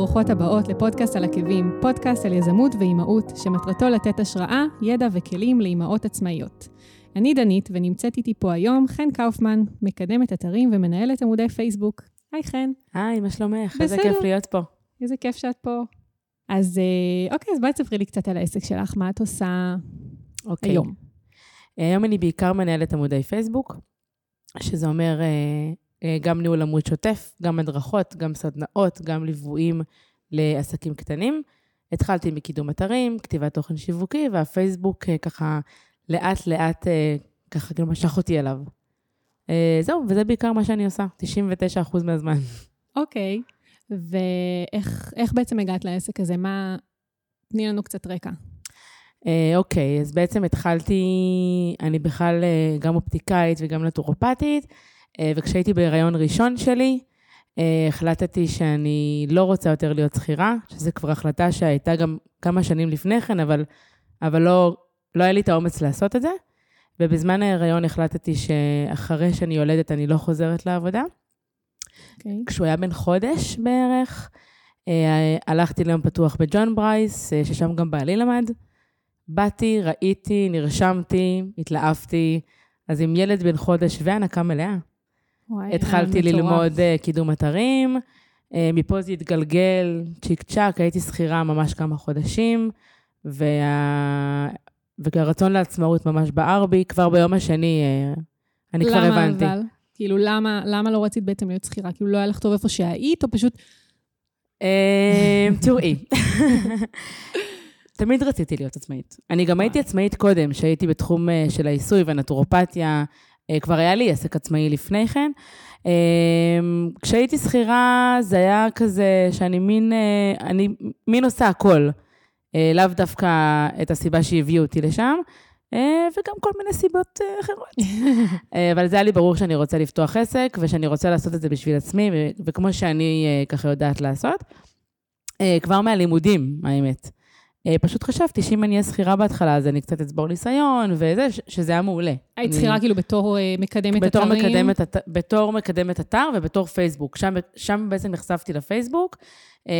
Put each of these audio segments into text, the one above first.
וברוכות הבאות לפודקאסט על עקבים, פודקאסט על יזמות ואימהות, שמטרתו לתת השראה, ידע וכלים לאימהות עצמאיות. אני דנית, ונמצאת איתי פה היום חן קאופמן, מקדמת אתרים ומנהלת עמודי פייסבוק. היי חן. היי, מה שלומך? בסדר. איזה כיף להיות פה. איזה כיף שאת פה. אז אה, אוקיי, אז בואי תספרי לי קצת על העסק שלך, מה את עושה אוקיי. היום. היום אני בעיקר מנהלת עמודי פייסבוק, שזה אומר אה, אה, גם ניהול עמוד שוטף, גם הדרכות, גם סדנאות, גם ליוויים לעסקים קטנים. התחלתי מקידום אתרים, כתיבת תוכן שיווקי, והפייסבוק אה, ככה לאט-לאט אה, ככה גם משך אותי אליו. אה, זהו, וזה בעיקר מה שאני עושה, 99% מהזמן. אוקיי, ואיך איך בעצם הגעת לעסק הזה? מה... תני לנו קצת רקע. אה, אוקיי, אז בעצם התחלתי, אני בכלל אה, גם אופטיקאית וגם נטורופטית, אה, וכשהייתי בהיריון ראשון שלי, אה, החלטתי שאני לא רוצה יותר להיות שכירה, שזו כבר החלטה שהייתה גם כמה שנים לפני כן, אבל, אבל לא, לא היה לי את האומץ לעשות את זה. ובזמן ההיריון החלטתי שאחרי שאני יולדת אני לא חוזרת לעבודה. אוקיי. כשהוא היה בן חודש בערך, אה, הלכתי ליום פתוח בג'ון ברייס, אה, ששם גם בעלי למד. באתי, ראיתי, נרשמתי, התלהבתי. אז עם ילד בן חודש והנקה מלאה, וואי, התחלתי. ללמוד אה, קידום אתרים. אה, מפה זה התגלגל צ'יק צ'אק, הייתי שכירה ממש כמה חודשים, וה... והרצון לעצמאות ממש בער בי. כבר ביום השני אה, אני כבר הבנתי. למה אבל? כאילו, למה, למה לא רצית בעצם להיות שכירה? כאילו, לא היה לך טוב איפה שהיית, או פשוט... תראי, תמיד רציתי להיות עצמאית. אני גם הייתי עצמאית קודם, שהייתי בתחום של העיסוי והנטורופתיה. אה, כבר היה לי עסק עצמאי לפני כן. אה, כשהייתי שכירה, זה היה כזה שאני מין, אה, אני מין עושה הכל. לאו דווקא את הסיבה שהביאו אותי לשם, וגם כל מיני סיבות אחרות. אבל זה היה לי ברור שאני רוצה לפתוח עסק, ושאני רוצה לעשות את זה בשביל עצמי, וכמו שאני ככה יודעת לעשות. כבר מהלימודים, האמת. אה, פשוט חשבתי שאם אני אהיה שכירה בהתחלה, אז אני קצת אצבור ניסיון, וזה, שזה היה מעולה. היית שכירה כאילו בתור אה, מקדמת בתור אתרים? מקדמת, בתור מקדמת אתר ובתור פייסבוק. שם, שם בעצם נחשפתי לפייסבוק. אה,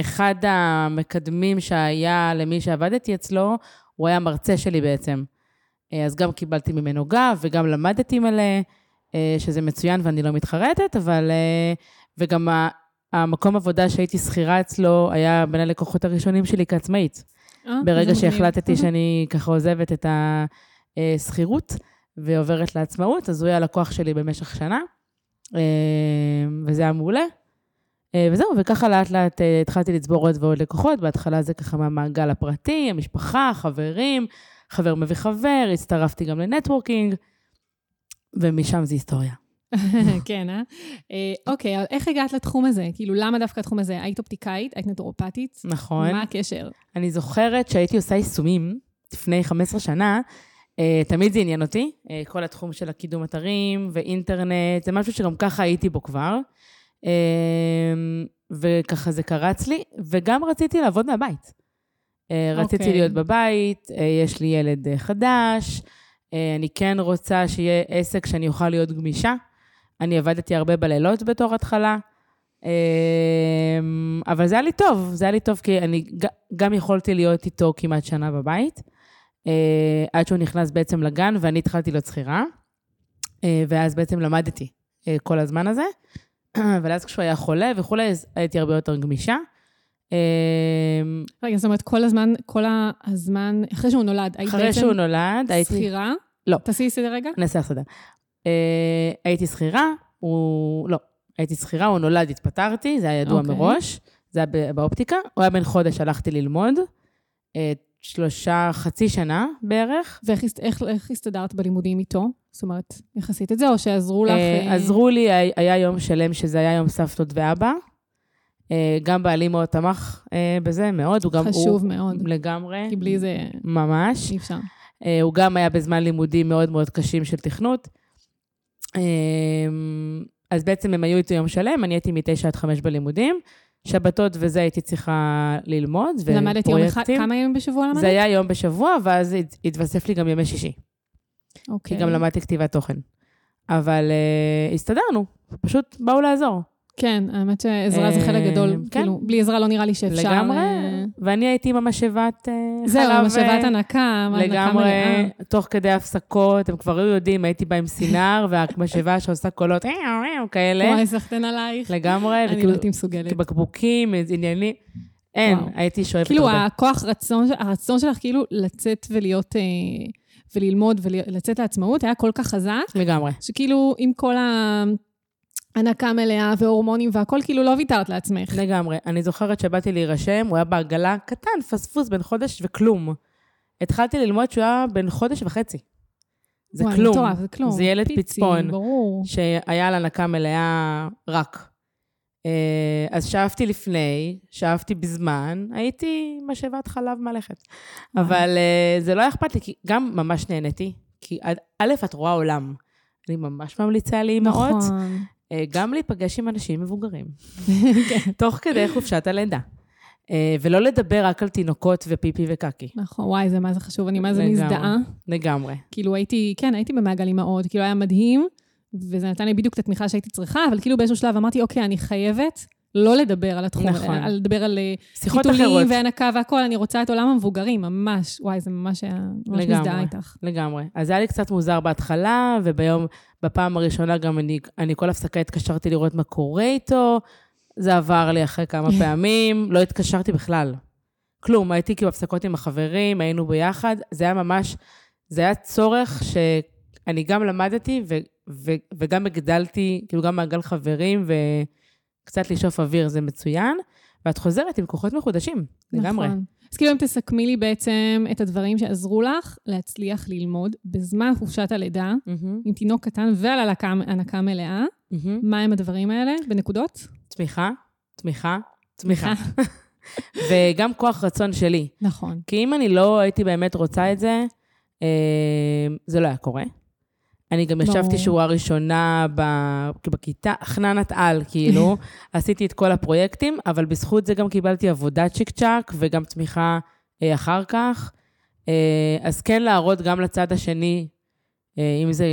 אחד המקדמים שהיה למי שעבדתי אצלו, הוא היה מרצה שלי בעצם. אה, אז גם קיבלתי ממנו גב וגם למדתי מלא, שזה מצוין ואני לא מתחרטת, אבל... וגם המקום עבודה שהייתי שכירה אצלו היה בין הלקוחות הראשונים שלי כעצמאית. אה, ברגע. שהחלטתי שאני ככה עוזבת את השכירות ועוברת לעצמאות, אז הוא היה לקוח שלי במשך שנה, אה, וזה היה מעולה. אה, וזהו, וככה לאט לאט התחלתי לצבור עוד ועוד לקוחות, בהתחלה זה ככה מהמעגל הפרטי, המשפחה, חברים, חבר מביא חבר, הצטרפתי גם לנטוורקינג, ומשם זה היסטוריה. כן, אה? אה? אוקיי, איך הגעת לתחום הזה? כאילו, למה דווקא התחום הזה? היית אופטיקאית? היית נטורופטית? נכון. מה הקשר? אני זוכרת שהייתי עושה יישומים לפני 15 שנה, אה, תמיד זה עניין אותי, אה, כל התחום של הקידום אתרים ואינטרנט, זה משהו שגם ככה הייתי בו כבר, אה, וככה זה קרץ לי, וגם רציתי לעבוד מהבית. רציתי אוקיי. להיות בבית, יש לי ילד חדש, אני כן רוצה שיהיה עסק שאני אוכל להיות גמישה. אני עבדתי הרבה בלילות בתור התחלה. אמ, אבל זה היה לי טוב, זה היה לי טוב כי אני גם יכולתי להיות איתו כמעט שנה בבית, אה, עד שהוא נכנס בעצם לגן ואני התחלתי להיות שכירה, אה, ואז בעצם למדתי אה, כל הזמן הזה, אבל אז כשהוא היה חולה וכולי, אז הייתי הרבה יותר גמישה. רגע, זאת אומרת, כל הזמן, כל הזמן, אחרי שהוא נולד, היית אחרי בעצם שהוא נולד, הייתי... שכירה? לא. תעשי סדר רגע. נעשה סדר. אה, הייתי שכירה, הוא... לא, הייתי שכירה, הוא נולד, התפטרתי, זה היה ידוע אוקיי. מראש, זה היה באופטיקה. הוא היה בן חודש, הלכתי ללמוד, אה, שלושה, חצי שנה בערך. ואיך איך- איך הסתדרת בלימודים איתו? זאת אומרת, איך עשית את זה, או שעזרו לך? אה, אה, עזרו לי, היה- היה יום שלם שזה היה יום סבתות ואבא. אה, גם בעלי מאוד תמך אה, בזה, מאוד. הוא גם... חשוב הוא, מאוד. לגמרי. כי בלי זה ממש. אי אפשר. אה, הוא גם היה בזמן לימודים מאוד מאוד קשים של תכנות. אה, אז בעצם הם היו איתי יום שלם, אני הייתי מ-9 עד 5 בלימודים. שבתות וזה הייתי צריכה ללמוד, למדת יום אחד, ופרויקטים. כמה ימים בשבוע למדת? זה היה יום בשבוע, ואז הת- התווסף לי גם ימי שישי. כי אוקיי. גם למדתי כתיבת תוכן. אבל uh, הסתדרנו, פשוט באו לעזור. כן, האמת שעזרה זה חלק אה, גדול. כן. כאילו, בלי עזרה לא נראה לי שאפשר... לגמרי, אה, ואני הייתי עם המשאבת אה, חלב. זהו, משאבת אה, הנקה, הנקה לגמרי, מלאה. תוך כדי הפסקות, הם כבר היו יודעים, הייתי באה עם סינר, והמשאבה שעושה קולות, כאלה. וואי, סחטן עלייך. לגמרי, אני לא הייתי מסוגלת. בקבוקים, עניינים. אין. הייתי שואפת כאילו, הרבה. הכוח רצון, הרצון שלך כאילו לצאת ולהיות, אה, וללמוד ולצאת לעצמאות היה כל כך חזק, לגמרי. שכאילו עם כל ההנקה מלאה והורמונים והכל, כאילו לא ויתרת לעצמך. לגמרי. אני זוכרת שבאתי להירשם, הוא היה בעגלה קטן, פספוס, בן חודש וכלום. התחלתי ללמוד שהוא היה בן חודש וחצי. זה וואי, כלום. מטורף, זה כלום. זה ילד פיצי, פצפון. ברור. שהיה על הנקה מלאה רק. אה, אז שאפתי לפני, שאפתי בזמן, הייתי משאבת חלב מהלכת. אבל אה, זה לא היה אכפת לי, כי גם ממש נהניתי. כי א', את רואה עולם. אני ממש ממליצה לאימהות, נכון. אה, גם להיפגש עם אנשים מבוגרים, כן, תוך כדי חופשת הלידה. אה, ולא לדבר רק על תינוקות ופיפי וקקי. נכון, וואי, זה מה זה חשוב, אני מה זה. מזדהה. לגמרי. כאילו הייתי, כן, הייתי במעגל אימהות, כאילו היה מדהים, וזה נתן לי בדיוק את התמיכה שהייתי צריכה, אבל כאילו באיזשהו שלב אמרתי, אוקיי, אני חייבת לא לדבר על התחום, נכון. על לדבר על אה. טיטולים והנקה והכול, אני רוצה את עולם המבוגרים, ממש. וואי, זה ממש היה, ממש. מזדהה איתך. לגמרי. אז היה לי קצת מוזר בהתחלה, וביום, בפעם הראשונה גם אני, אני כל הפסקה התקשרתי לראות מה קורה איתו. זה עבר לי אחרי כמה פעמים, לא התקשרתי בכלל. כלום, הייתי כאילו בהפסקות עם החברים, היינו ביחד, זה היה ממש, זה היה צורך שאני גם למדתי ו, ו, וגם הגדלתי, כאילו גם מעגל חברים, וקצת לשאוף אוויר זה מצוין, ואת חוזרת עם כוחות מחודשים, לגמרי. נכון. אז כאילו אם תסכמי לי בעצם את הדברים שעזרו לך להצליח ללמוד בזמן חופשת הלידה, מהמם, עם תינוק קטן ועל הנקה, הנקה מלאה, מהמם. מה הם הדברים האלה? בנקודות? תמיכה, תמיכה, תמיכה. וגם כוח רצון שלי. נכון. כי אם אני לא הייתי באמת רוצה את זה, אה, זה לא היה קורה. אני גם ישבתי. שורה ראשונה בכיתה, חננת על, כאילו, עשיתי את כל הפרויקטים, אבל בזכות זה גם קיבלתי עבודה צ'יק צ'אק וגם תמיכה אה, אחר כך. אה, אז כן להראות גם לצד השני, אה, אם זה,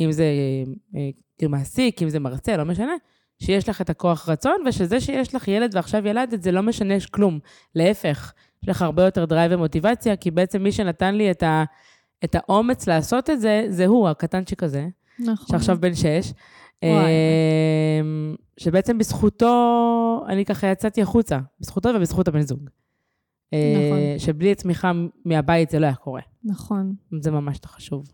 אם זה אה, כאילו מעסיק, אם זה מרצה, לא משנה, שיש לך את הכוח רצון, ושזה שיש לך ילד ועכשיו ילדת, זה לא משנה כלום. להפך, יש לך הרבה יותר drive ומוטיבציה, כי בעצם מי שנתן לי את, ה, את האומץ לעשות את זה, זה הוא, הקטנצ'יק הזה, נכון. שעכשיו בן שש. וואי. אמ, שבעצם בזכותו, אני ככה יצאתי החוצה, בזכותו ובזכות הבן זוג. אה, נכון. שבלי תמיכה מהבית זה לא היה קורה. נכון. זה ממש לא חשוב.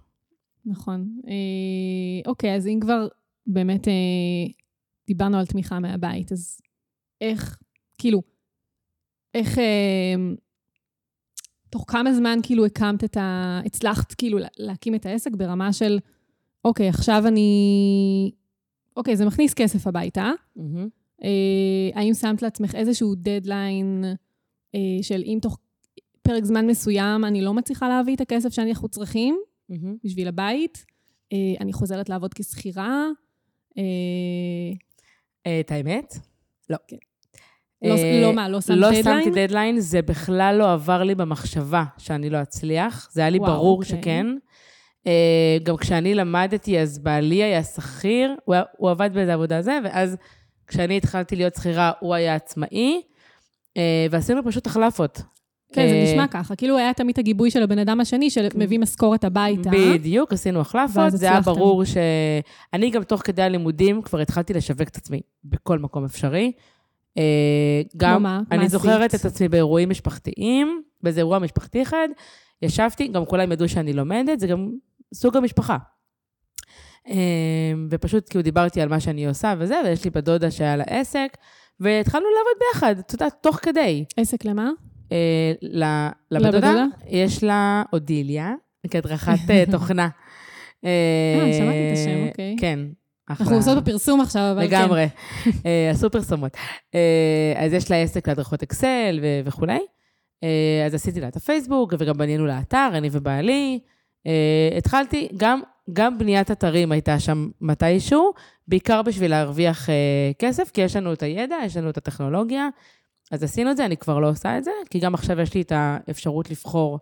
נכון. אה, אוקיי, אז אם כבר באמת אה, דיברנו על תמיכה מהבית, אז איך, כאילו, איך, אה, תוך כמה זמן כאילו הקמת את ה... הצלחת כאילו לה- להקים את העסק ברמה של, אוקיי, עכשיו אני... אוקיי, זה מכניס כסף הביתה. מהמם. אה, האם שמת לעצמך איזשהו דדליין אה, של אם תוך פרק זמן מסוים אני לא מצליחה להביא את הכסף שאנחנו צריכים, מהמם. בשביל הבית, אה, אני חוזרת לעבוד כשכירה. אה, אה, את האמת? לא. לא, אה, לא מה, לא שמת לא דדליין? שמתי דדליין, זה בכלל לא עבר לי במחשבה שאני לא אצליח. זה היה לי וואו, ברור אוקיי. שכן. אה, גם כשאני למדתי, אז בעלי היה שכיר, הוא, הוא עבד באיזה עבודה זה, ואז כשאני התחלתי להיות שכירה, הוא היה עצמאי, אה, ועשינו פשוט החלפות. כן, זה נשמע ככה. כאילו היה תמיד הגיבוי של הבן אדם השני, שמביא משכורת הביתה. בדיוק, עשינו החלפות, זה היה. ברור ש... אני גם תוך כדי הלימודים כבר התחלתי לשווק את עצמי בכל מקום אפשרי. אה, גם, מה? מה אני זוכרת עשית? את עצמי באירועים משפחתיים, באיזה אירוע משפחתי אחד, ישבתי, גם כולם ידעו שאני לומדת, זה גם סוג המשפחה. אה, ופשוט כאילו דיברתי על מה שאני עושה וזה, ויש לי בת דודה שהיה לה עסק, והתחלנו לעבוד ביחד, את יודעת, תוך כדי. עסק למה? אה, לבת דודה? יש לה אודיליה, כהדרכת תוכנה. אה, שמעתי את השם, אוקיי. כן. אנחנו עושות בפרסום עכשיו, אבל כן. לגמרי. אה, עשו פרסומות. אה, אז יש לה עסק להדרכות אקסל וכולי. אה, אז עשיתי לה את הפייסבוק, וגם בנינו לה אתר, אני ובעלי. אה, התחלתי, גם, גם בניית אתרים הייתה שם מתישהו, בעיקר בשביל להרוויח אה, כסף, כי יש לנו את הידע, יש לנו את הטכנולוגיה. אז עשינו את זה, אני כבר לא עושה את זה, כי גם עכשיו יש לי את האפשרות לבחור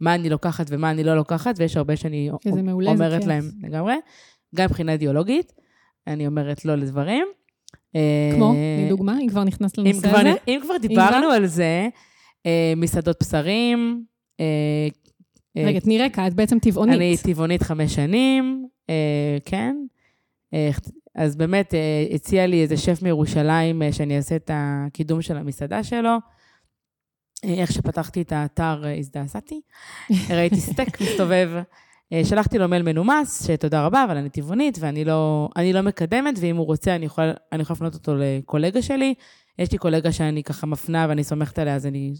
מה אני לוקחת ומה אני לא לוקחת, ויש הרבה שאני אומרת כיף. להם לגמרי, גם מבחינה אידיאולוגית, אני אומרת לא לדברים. כמו, אה, תני דוגמה, אם כבר נכנסת לנושא הזה. אם כבר דיברנו על זה, אה, מסעדות בשרים, אה, רגע, תני רקע, את בעצם טבעונית. אני טבעונית חמש שנים, כן. אז באמת הציע לי איזה שף מירושלים שאני אעשה את הקידום של המסעדה שלו. איך שפתחתי את האתר, הזדעזעתי. ראיתי סטייק מסתובב. אה, שלחתי לו מייל מנומס, שתודה רבה, אבל אני טבעונית ואני לא, אני לא מקדמת, ואם הוא רוצה, אני יכולה אני יכולה לפנות אותו לקולגה שלי. יש לי קולגה שאני ככה מפנה ואני סומכת עליה, אז אני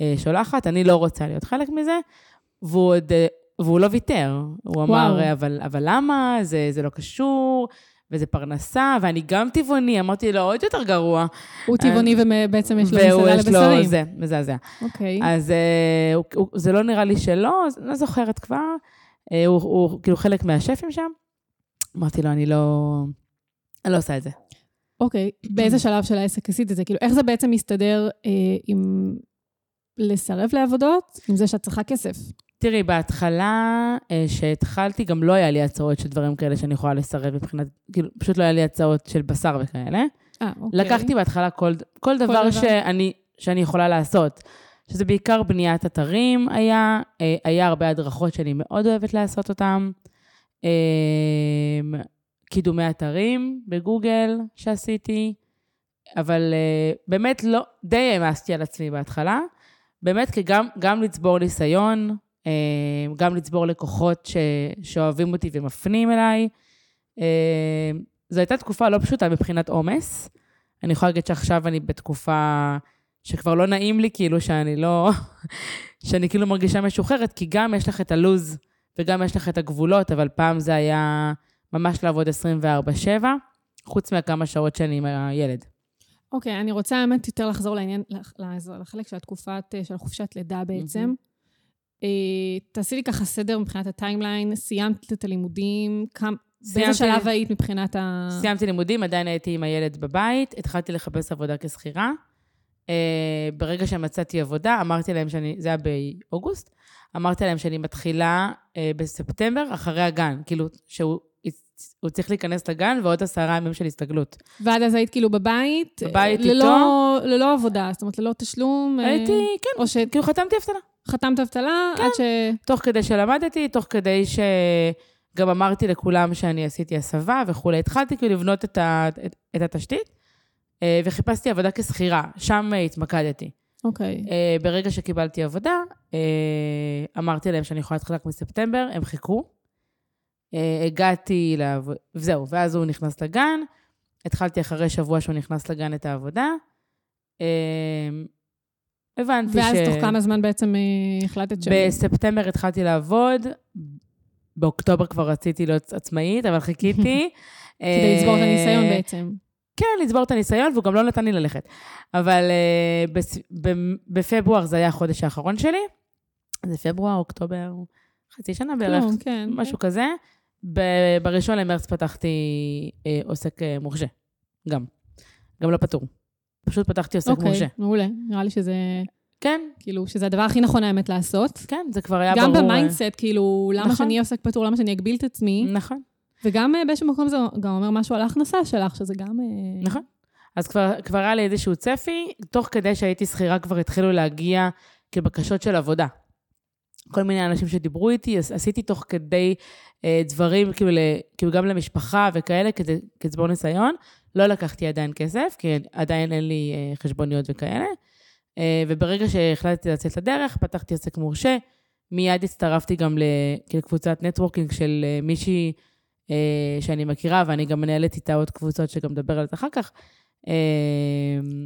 אה, שולחת. אני לא רוצה להיות חלק מזה. והוא עוד, אה, והוא לא ויתר. הוא אמר, וואו. אבל, אבל למה? זה, זה לא קשור, וזה פרנסה, ואני גם טבעוני. אמרתי לו, עוד יותר גרוע. הוא טבעוני ובעצם יש לו והוא מסעדה יש לו לבשרים. זה, מזעזע. אוקיי. אז אה, הוא, זה לא נראה לי שלא, אז לא זוכרת כבר. אה, הוא, הוא כאילו חלק מהשפים שם. אמרתי לו, אני לא, אני לא עושה את זה. אוקיי, באיזה שלב של העסק עשית את זה? כאילו, איך זה בעצם מסתדר אה, עם לסרב לעבודות, עם זה שאת צריכה כסף? תראי, בהתחלה, אה, שהתחלתי, גם לא היה לי הצעות של דברים כאלה שאני יכולה לסרב מבחינת, כאילו, פשוט לא היה לי הצעות של בשר וכאלה. אה, אוקיי. לקחתי בהתחלה כל, כל דבר דבר. שאני, שאני יכולה לעשות, שזה בעיקר בניית אתרים היה, אה, היה הרבה הדרכות שאני מאוד אוהבת לעשות אותם, אה, קידומי אתרים בגוגל שעשיתי, אבל אה, באמת לא, די העמסתי על עצמי בהתחלה, באמת כי גם, גם לצבור ניסיון, גם לצבור לקוחות ש, שאוהבים אותי ומפנים אליי. זו הייתה תקופה לא פשוטה מבחינת עומס. אני יכולה להגיד שעכשיו אני בתקופה שכבר לא נעים לי, כאילו שאני לא... שאני כאילו מרגישה משוחררת, כי גם יש לך את הלוז וגם יש לך את הגבולות, אבל פעם זה היה ממש לעבוד 24-7, חוץ מכמה שעות שאני עם הילד. אוקיי, אני רוצה האמת יותר לחזור לעניין, לח- לח- לחלק של התקופת, אה, של החופשת לידה בעצם. אה, תעשי לי ככה סדר מבחינת הטיימליין, סיימת את הלימודים, כמה... באיזה שלב היית מבחינת ה... סיימתי לימודים, עדיין הייתי עם הילד בבית, התחלתי לחפש עבודה כשכירה. אה, ברגע שמצאתי עבודה, אמרתי להם שאני, זה היה באוגוסט, אמרתי להם שאני מתחילה אה, בספטמבר אחרי הגן, כאילו שהוא הוא צריך להיכנס לגן ועוד עשרה ימים של הסתגלות. ועד אז היית כאילו בבית? בבית ללא, ללא עבודה, זאת אומרת, ללא תשלום? אה, הייתי, כן, או שחתמת כאילו חתמתי אבטלה. אבטלה כן. עד ש... תוך כדי שלמדתי, תוך כדי שגם אמרתי לכולם שאני עשיתי הסבה וכולי. התחלתי כאילו לבנות את, ה... את, את התשתית, אה, וחיפשתי עבודה כשכירה, שם אה, התמקדתי. אוקיי. אה, ברגע שקיבלתי עבודה, אה, אמרתי להם שאני יכולה להתחיל רק מספטמבר, הם חיכו. אה, הגעתי לעבוד, וזהו, ואז הוא נכנס לגן. התחלתי אחרי שבוע שהוא נכנס לגן את העבודה. אה, הבנתי ואז ש... תוך כמה זמן בעצם אה, החלטת ש... בספטמבר התחלתי לעבוד, באוקטובר כבר רציתי להיות עצמאית, אבל חיכיתי. כדי לצבור את אה, הניסיון בעצם. כן, לצבור את הניסיון, והוא גם לא נתן לי ללכת. אבל אה, בס... בפברואר זה היה החודש האחרון שלי. זה פברואר, אוקטובר, חצי שנה בערך, כלום, כן. משהו כזה. ב- בראשון למרץ פתחתי אה, עוסק אה, מורשה, גם. גם לא פטור. פשוט פתחתי עוסק אוקיי, מורשה. מעולה. נראה לי שזה, כן, כאילו, שזה הדבר הכי נכון האמת לעשות. כן, זה כבר היה גם ברור. אה, ב mindset, כאילו, למה נכון. שאני אהיה עוסק פטור, למה שאני אגביל את עצמי? נכון. וגם אה, באיזשהו מקום זה גם אומר משהו על ההכנסה שלך, שזה גם... אה, נכון. אז כבר, כבר היה לי איזשהו צפי, תוך כדי שהייתי שכירה כבר התחילו להגיע כבקשות של עבודה. כל מיני אנשים שדיברו איתי, עשיתי תוך כדי אה, דברים, כאילו, ל, כאילו גם למשפחה וכאלה, כצבור ניסיון. לא לקחתי עדיין כסף, כי עדיין אין לי אה, חשבוניות וכאלה. אה, וברגע שהחלטתי לצאת לדרך, פתחתי עסק מורשה. מיד הצטרפתי גם כאילו, לקבוצת נטוורקינג של אה, מישהי שאני מכירה, ואני גם מנהלת איתה עוד קבוצות שגם נדבר על זה אחר כך. אה,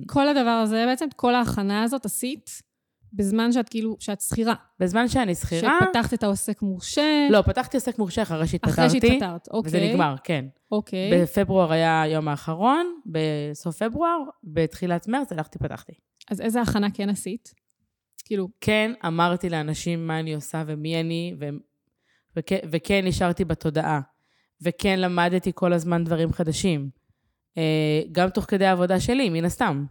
כל הדבר הזה, בעצם, כל ההכנה הזאת עשית בזמן שאת כאילו, שאת שכירה. בזמן שאני שכירה... שפתחת את העוסק מורשה. לא, פתחתי עסק מורשה אחרי שהתפטרתי. אחרי שהתפטרת, אוקיי. וזה נגמר, כן. אוקיי. בפברואר היה היום האחרון, בסוף פברואר, בתחילת מרץ הלכתי, פתחתי. אז איזה הכנה כן עשית? כאילו, כן, אמרתי לאנשים מה אני עושה ומי אני, ו... וכן, וכן נשארתי בתודעה. וכן למדתי כל הזמן דברים חדשים. אה, גם תוך כדי העבודה שלי, מן הסתם.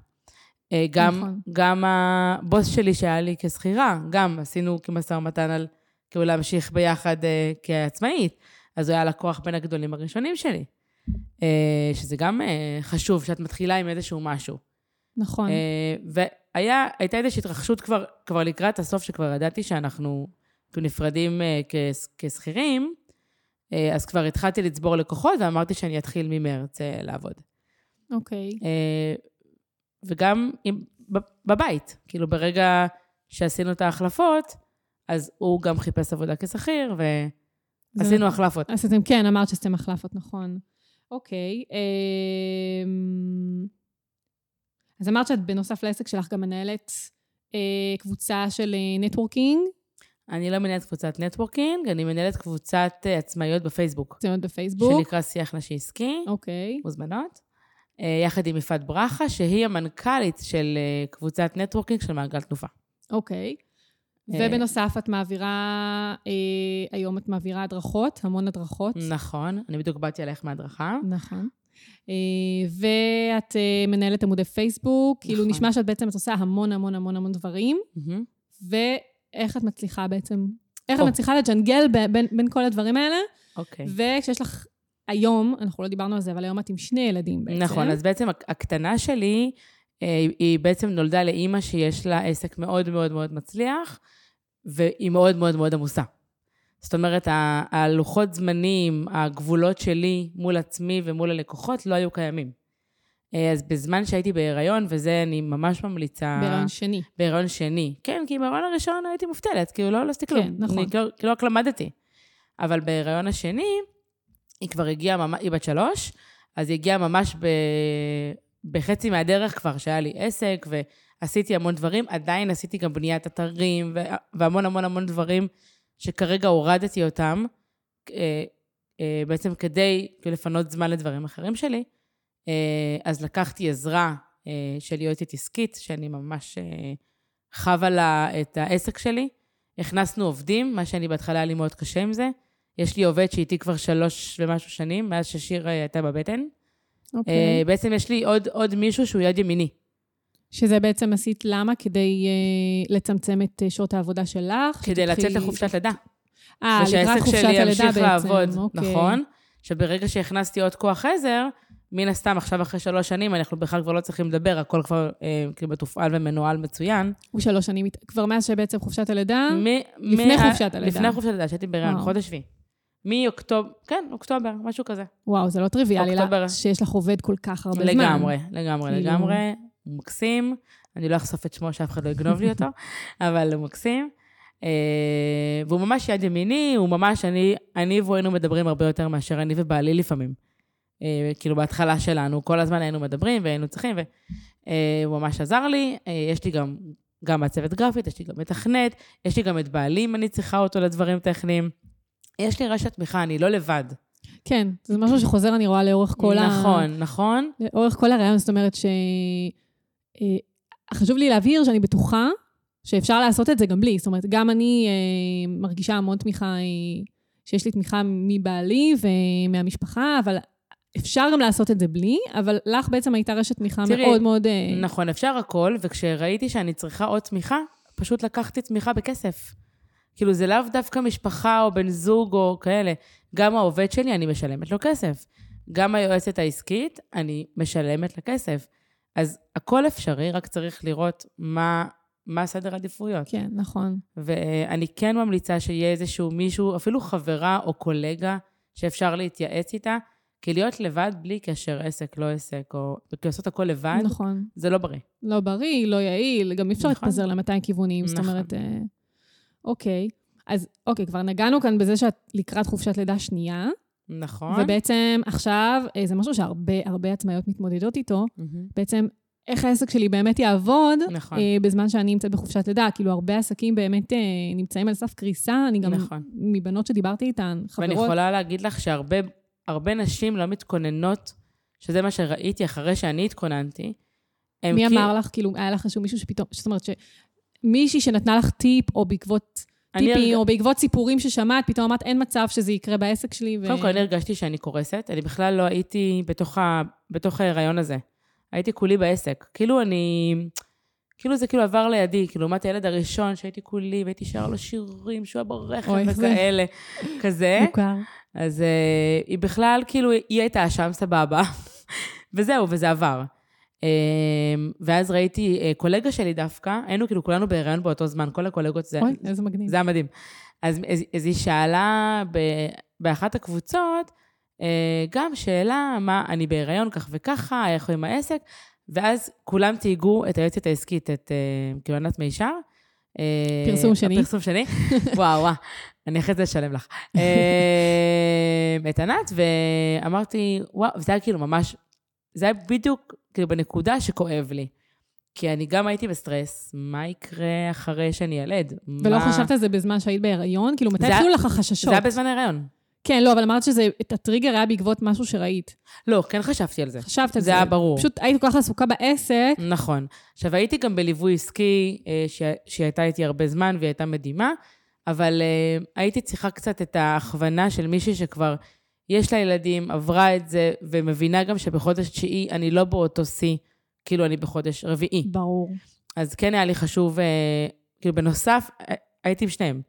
אה, גם, נכון. גם הבוס שלי שהיה לי כשכירה, גם עשינו כמשא ומתן על כאילו להמשיך ביחד אה, כעצמאית. אז הוא היה לקוח בין הגדולים הראשונים שלי. שזה גם חשוב, שאת מתחילה עם איזשהו משהו. נכון. והייתה איזושהי התרחשות כבר, כבר לקראת הסוף, שכבר ידעתי שאנחנו כאילו נפרדים כס- כשכירים, אה, אז כבר התחלתי לצבור לקוחות, ואמרתי שאני אתחיל ממרץ אה, לעבוד. אוקיי. אה, וגם עם, בבית, כאילו ברגע שעשינו את ההחלפות, אז הוא גם חיפש עבודה כשכיר, ועשינו החלפות. אז אתם, כן, אמרת שעשיתם החלפות, נכון. אוקיי. אמ, אז אמרת שאת בנוסף לעסק שלך גם מנהלת אה, קבוצה של networking, אני לא מנהלת קבוצת networking, אני מנהלת קבוצת אה, עצמאיות בפייסבוק, מאוד בפייסבוק. שנקרא שיח נשי עסקי, אוקיי. מוזמנות, אה, יחד עם יפעת ברכה, שהיא המנכ"לית של אה, קבוצת networking של מעגל תנופה. אוקיי. אה, ובנוסף, את מעבירה, היום את מעבירה הדרכות, המון הדרכות. נכון, אני בדיוק באתי עלייך מהדרכה. נכון. ואת מנהלת עמודי פייסבוק, כאילו נכון. נשמע שאת בעצם את עושה המון המון המון המון דברים, מהמם. ואיך את מצליחה בעצם, איך או. את מצליחה לג'נגל ב- בין, בין כל הדברים האלה, אוקיי. וכשיש לך היום, אנחנו לא דיברנו על זה, אבל היום את עם שני ילדים בעצם. נכון, אז בעצם הק- הקטנה שלי, אה, היא בעצם נולדה לאימא שיש לה עסק מאוד מאוד מאוד מצליח, והיא מאוד מאוד מאוד עמוסה. זאת אומרת, הלוחות זמנים, הגבולות שלי מול עצמי ומול הלקוחות לא היו קיימים. אה, אז בזמן שהייתי בהיריון, וזה אני ממש ממליצה... בהיריון שני. בהיריון שני. כן, כי בהיריון הראשון הייתי מובטלת, כאילו לא, לא עשיתי כלום. כן, נכון. אני כאילו, כאילו רק למדתי. אבל בהיריון השני, היא כבר הגיעה, ממש, היא בת שלוש, אז היא הגיעה ממש ב, בחצי מהדרך כבר, שהיה לי עסק, ועשיתי המון דברים. עדיין עשיתי גם בניית אתרים, והמון המון המון דברים שכרגע הורדתי אותם, אה, אה, בעצם כדי כאילו, לפנות זמן לדברים אחרים שלי. אה, אז לקחתי עזרה אה, של יועצת עסקית, שאני ממש אה, חווה לה את העסק שלי. הכנסנו עובדים, מה שאני בהתחלה היה לי מאוד קשה עם זה. יש לי עובד שאיתי כבר שלוש ומשהו שנים, מאז ששיר הייתה בבטן. אוקיי. אה, בעצם יש לי עוד, עוד מישהו שהוא יד ימיני. שזה בעצם עשית למה? כדי אה, לצמצם את שעות העבודה שלך? כדי לצאת שתתחילי- לחופשת לידה. אה, לקראת ושהעסק חופשת שלי הלידה ימשיך בעצם. לעבוד, אוקיי. נכון? שברגע שהכנסתי עוד כוח עזר, מן הסתם, עכשיו אחרי שלוש שנים, אנחנו בכלל כבר לא צריכים לדבר, הכל כבר אה, כאילו מתופעל ומנוהל מצוין. הוא שלוש שנים, כבר מאז שבעצם חופשת הלידה? מ- לפני מ- חופשת הלידה. לפני חופשת הלידה, שהייתי בהיריון, וואו. חודש שביעי. מאוקטובר, כן, אוקטובר, משהו כזה. וואו, זה לא טריוויאלי אוקטובר. לה- שיש לך עובד כל כך הרבה זמן. לגמרי, לגמרי, כאילו- לגמרי. הוא מקסים. אני לא אחשוף את שמו, שאף אחד לא יגנוב לי אותו, אבל הוא מקסים. אה, והוא ממש יד ימיני, הוא ממש, אני, אני והוא היינו מדברים הרבה יותר מאשר אני ובעלי לפעמים. אה, כאילו, בהתחלה שלנו, כל הזמן היינו מדברים והיינו צריכים, והוא ממש עזר לי. אה, יש לי גם, גם מעצבת גרפית, יש לי גם מתכנת, יש לי גם את בעלי, אם אני צריכה אותו לדברים טכניים. יש לי רשת תמיכה, אני לא לבד. כן, זה משהו שחוזר, אני רואה, לאורך כל ה... נכון, נכון. לאורך כל הרעיון, זאת אומרת ש... אה, חשוב לי להבהיר שאני בטוחה שאפשר לעשות את זה גם בלי. זאת אומרת, גם אני אה, מרגישה המון תמיכה, אה, שיש לי תמיכה מבעלי ומהמשפחה, אבל אפשר גם לעשות את זה בלי, אבל לך בעצם הייתה רשת תמיכה תראי, מאוד מאוד... אה, נכון, אפשר הכל, וכשראיתי שאני צריכה עוד תמיכה, פשוט לקחתי תמיכה בכסף. כאילו, זה לאו דווקא משפחה או בן זוג או כאלה. גם העובד שלי, אני משלמת לו כסף. גם היועצת העסקית, אני משלמת לה כסף. אז הכל אפשרי, רק צריך לראות מה, מה סדר העדיפויות. כן, נכון. ואני כן ממליצה שיהיה איזשהו מישהו, אפילו חברה או קולגה, שאפשר להתייעץ איתה, כי להיות לבד בלי קשר עסק, לא עסק, או כי לעשות הכל לבד, נכון. זה לא בריא. לא בריא, לא יעיל, גם אי אפשר נכון. להתפזר ל-200 כיוונים, זאת נכון. אומרת... אה, אוקיי. אז אוקיי, כבר נגענו כאן בזה שאת לקראת חופשת לידה שנייה, נכון. ובעצם עכשיו, אה, זה משהו שהרבה הרבה עצמאיות מתמודדות איתו, מהמם. בעצם איך העסק שלי באמת יעבוד נכון. אה, בזמן שאני נמצאת בחופשת לידה. כאילו, הרבה עסקים באמת אה, נמצאים על סף קריסה, אני גם, נכון. מבנות שדיברתי איתן, ואני חברות, יכולה להגיד לך שהרבה הרבה נשים לא מתכוננות, שזה מה שראיתי אחרי שאני התכוננתי. מי כאילו- אמר לך, כאילו, היה לך איזשהו מישהו שפתאום, זאת אומרת, שמישהי שנתנה לך טיפ, או בעקבות טיפים, או בעקבות סיפורים ששמעת, פתאום אמרת, אין מצב שזה יקרה בעסק שלי. ו... קודם כל, אני הרגשתי שאני קורסת. אני בכלל לא הייתי בתוך, ה... בתוך ההיריון הזה. הייתי כולי בעסק. כאילו אני... כאילו זה כאילו עבר לידי, כאילו, לעומת הילד הראשון שהייתי כולי, והייתי שר לו שירים, שהוא היה ברכב? וכאלה, כזה. מוכר. אז uh, היא בכלל, כאילו, היא הייתה שם, סבבה. וזהו, וזה עבר. Um, ואז ראיתי uh, קולגה שלי דווקא, היינו כאילו כולנו בהיריון באותו זמן, כל הקולגות, זה, אוי, איזה מגניב. זה היה מדהים. אז, אז, אז היא שאלה ב, באחת הקבוצות, uh, גם שאלה, מה, אני בהיריון כך וככה, איך עם העסק, ואז כולם תהיגו את היועצת העסקית, את uh, כאילו ענת מישר. אה, פרסום שני. פרסום שני. וואו, וואו, אני אחרי זה אשלם לך. אה, את ענת, ואמרתי, וואו, זה היה כאילו ממש, זה היה בדיוק כאילו בנקודה שכואב לי. כי אני גם הייתי בסטרס, מה יקרה אחרי שאני ילד? ולא מה... חשבת על זה בזמן שהיית בהיריון? כאילו, מתי התחילו לך החששות? זה היה בזמן ההיריון. כן, לא, אבל אמרת שזה, את הטריגר היה בעקבות משהו שראית. לא, כן חשבתי על זה. חשבת על זה. זה היה ברור. פשוט היית כל כך עסוקה בעסק. נכון. עכשיו, הייתי גם בליווי עסקי, אה, שהיא הייתה איתי הרבה זמן והיא הייתה מדהימה, אבל אה, הייתי צריכה קצת את ההכוונה של מישהי שכבר יש לה ילדים, עברה את זה, ומבינה גם שבחודש תשיעי אני לא באותו שיא, כאילו אני בחודש רביעי. ברור. אז כן היה לי חשוב, אה, כאילו בנוסף, הייתי עם שניהם.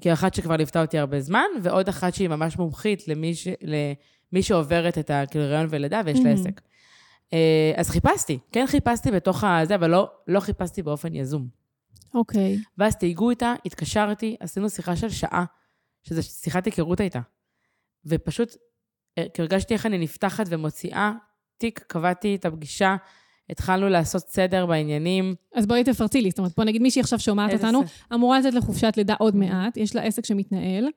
כאילו אחת שכבר ליוותה אותי הרבה זמן, ועוד אחת שהיא ממש מומחית למי, ש, למי שעוברת את הריון ולידה ויש לה. עסק. אה, אז חיפשתי, כן חיפשתי בתוך הזה, אבל לא, לא חיפשתי באופן יזום. אוקיי. ואז תהיגו איתה, התקשרתי, עשינו שיחה של שעה, שזו שיחת היכרות הייתה. ופשוט אה, הרגשתי איך אני נפתחת ומוציאה תיק, קבעתי את הפגישה, התחלנו לעשות סדר בעניינים. אז בואי תפרטי לי. זאת אומרת, בוא נגיד מישהי עכשיו שומעת אותנו, ס- אמורה לצאת לחופשת לידה עוד מעט, יש לה עסק שמתנהל.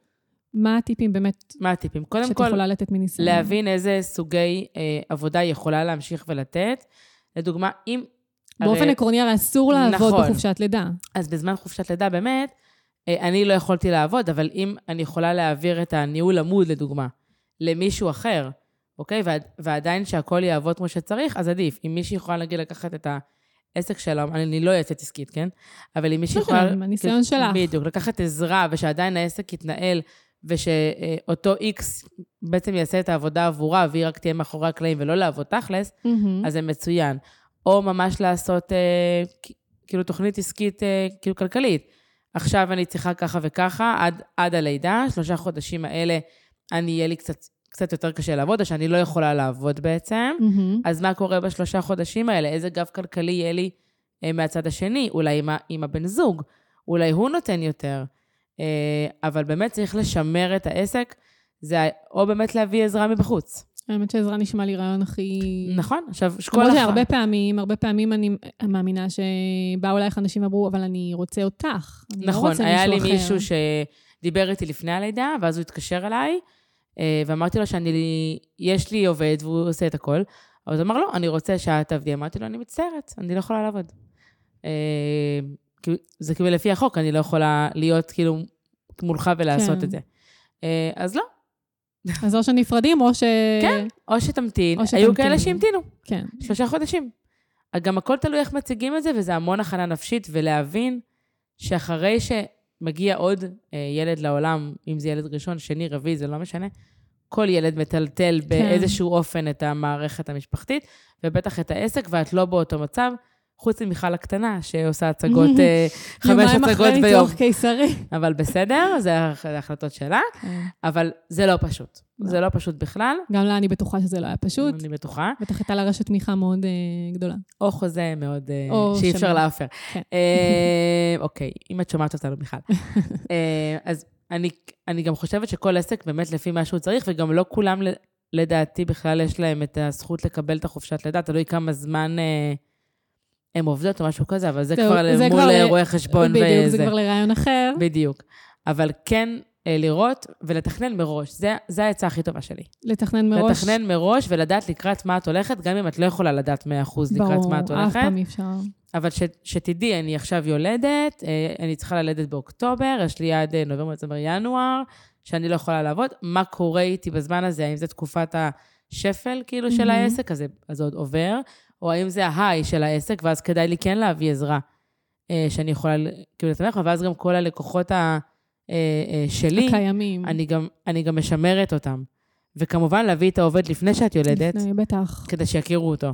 מה הטיפים באמת מה הטיפים? קודם שאת כל, יכולה לתת מניסיון? להבין איזה סוגי אה, עבודה היא יכולה להמשיך ולתת. לדוגמה, אם... באופן הרי- עקרוני, הרי אסור לעבוד נכון. בחופשת לידה. אז בזמן חופשת לידה, באמת, אה, אני לא יכולתי לעבוד, אבל אם אני יכולה להעביר את הניהול עמוד, לדוגמה, למישהו אחר, אוקיי? ועד, ועדיין שהכל יעבוד כמו שצריך, אז עדיף. אם מישהי יכולה, נגיד, לקחת את העסק שלה, אני, לא יוצאת עסקית, כן? אבל אם מישהי בסדר, יכולה... עם הניסיון שלך. בדיוק, לקחת עזרה, ושעדיין העסק יתנהל, ושאותו איקס בעצם יעשה את העבודה עבורה, והיא רק תהיה מאחורי הקלעים ולא לעבוד תכלס. אז זה מצוין. או ממש לעשות אה, כאילו תוכנית עסקית אה, כאילו כלכלית. עכשיו אני צריכה ככה וככה, עד, עד הלידה, שלושה חודשים האלה, אני יהיה לי קצת, קצת יותר קשה לעבוד, או שאני לא יכולה לעבוד בעצם. מהמם. אז מה קורה בשלושה חודשים האלה? איזה גב כלכלי יהיה לי אה, מהצד השני? אולי עם, עם הבן זוג, אולי הוא נותן יותר. אה, אבל באמת צריך לשמר את העסק, זה או באמת להביא עזרה מבחוץ. האמת שעזרה נשמע לי רעיון הכי... נכון, עכשיו, שכל אחד... שהרבה פעמים, הרבה פעמים אני מאמינה שבאו אלייך אנשים ואמרו, אבל אני רוצה אותך. אני לא נכון, רוצה היה לי מישהו אחר." מישהו שדיבר איתי לפני הלידה, ואז הוא התקשר אליי, ואמרתי לו שאני, יש לי עובד והוא עושה את הכל. אבל הוא אמר, לא, אני רוצה שאת תעבדי. אמרתי לו, אני מצטערת, אני לא יכולה לעבוד. אה, זה כאילו לפי החוק, אני לא יכולה להיות כאילו מולך ולעשות כן. את זה. אה, אז לא, אז או שנפרדים, או ש... כן. או שתמתין. או היו שתמתין. כאלה שהמתינו, כן. שלושה חודשים. גם הכל תלוי איך מציגים את זה, וזה המון הכנה נפשית, ולהבין שאחרי שמגיע עוד אה, ילד לעולם, אם זה ילד ראשון, שני, רביעי, זה לא משנה, כל ילד מטלטל באיזשהו אופן את המערכת המשפחתית, ובטח את העסק, ואת לא באותו מצב, חוץ ממיכל הקטנה, שעושה הצגות, אה, חמש יומיים הצגות אחרי ביום. ניתוח קיסרי. אבל בסדר, זה הח- ההחלטות שלה, כן. אבל זה לא פשוט. לא. זה לא פשוט בכלל, גם לה אני בטוחה שזה לא היה פשוט. אני בטוחה. בטח הייתה לה רשת תמיכה מאוד אה, גדולה. או חוזה מאוד, אה, שאי אפשר. להפר. כן. אוקיי, אם את שומעת אותנו. אה, אז אני, גם חושבת שכל עסק באמת לפי מה שהוא צריך, וגם לא כולם, לדעתי, בכלל יש להם את הזכות לקבל את החופשת לידה, תלוי כמה זמן הם עובדות או משהו כזה, אבל זה זהו, כבר זה מול רואה חשבון בדיוק, וזה. זה כבר לרעיון אחר. בדיוק. אבל כן אה, לראות ולתכנן מראש, זה, זה העצה הכי טובה שלי. לתכנן מראש. לתכנן מראש ולדעת לקראת מה את הולכת, גם אם את לא יכולה לדעת 100% לקראת מה את ברור, אף הולכת. פעם אי אפשר. אבל ש, שתדעי, אני עכשיו יולדת, אה, אני צריכה ללדת באוקטובר, יש לי עד אה, נובמבר, דצמבר, ינואר, שאני לא יכולה לעבוד. מה קורה איתי בזמן הזה? האם זו תקופת השפל, כאילו, של מהמם. העסק, זה- אז זה עוד עובר, או האם זה ההיי של העסק, ואז כדאי לי כן להביא עזרה, אה, שאני יכולה, כאילו, לתמך, ואז גם כל הלקוחות ה, אה, אה, שלי, הקיימים. אני גם, אני גם משמרת אותם. וכמובן, להביא את העובד לפני שאת יולדת, לפני, בטח. כדי שיכירו אותו.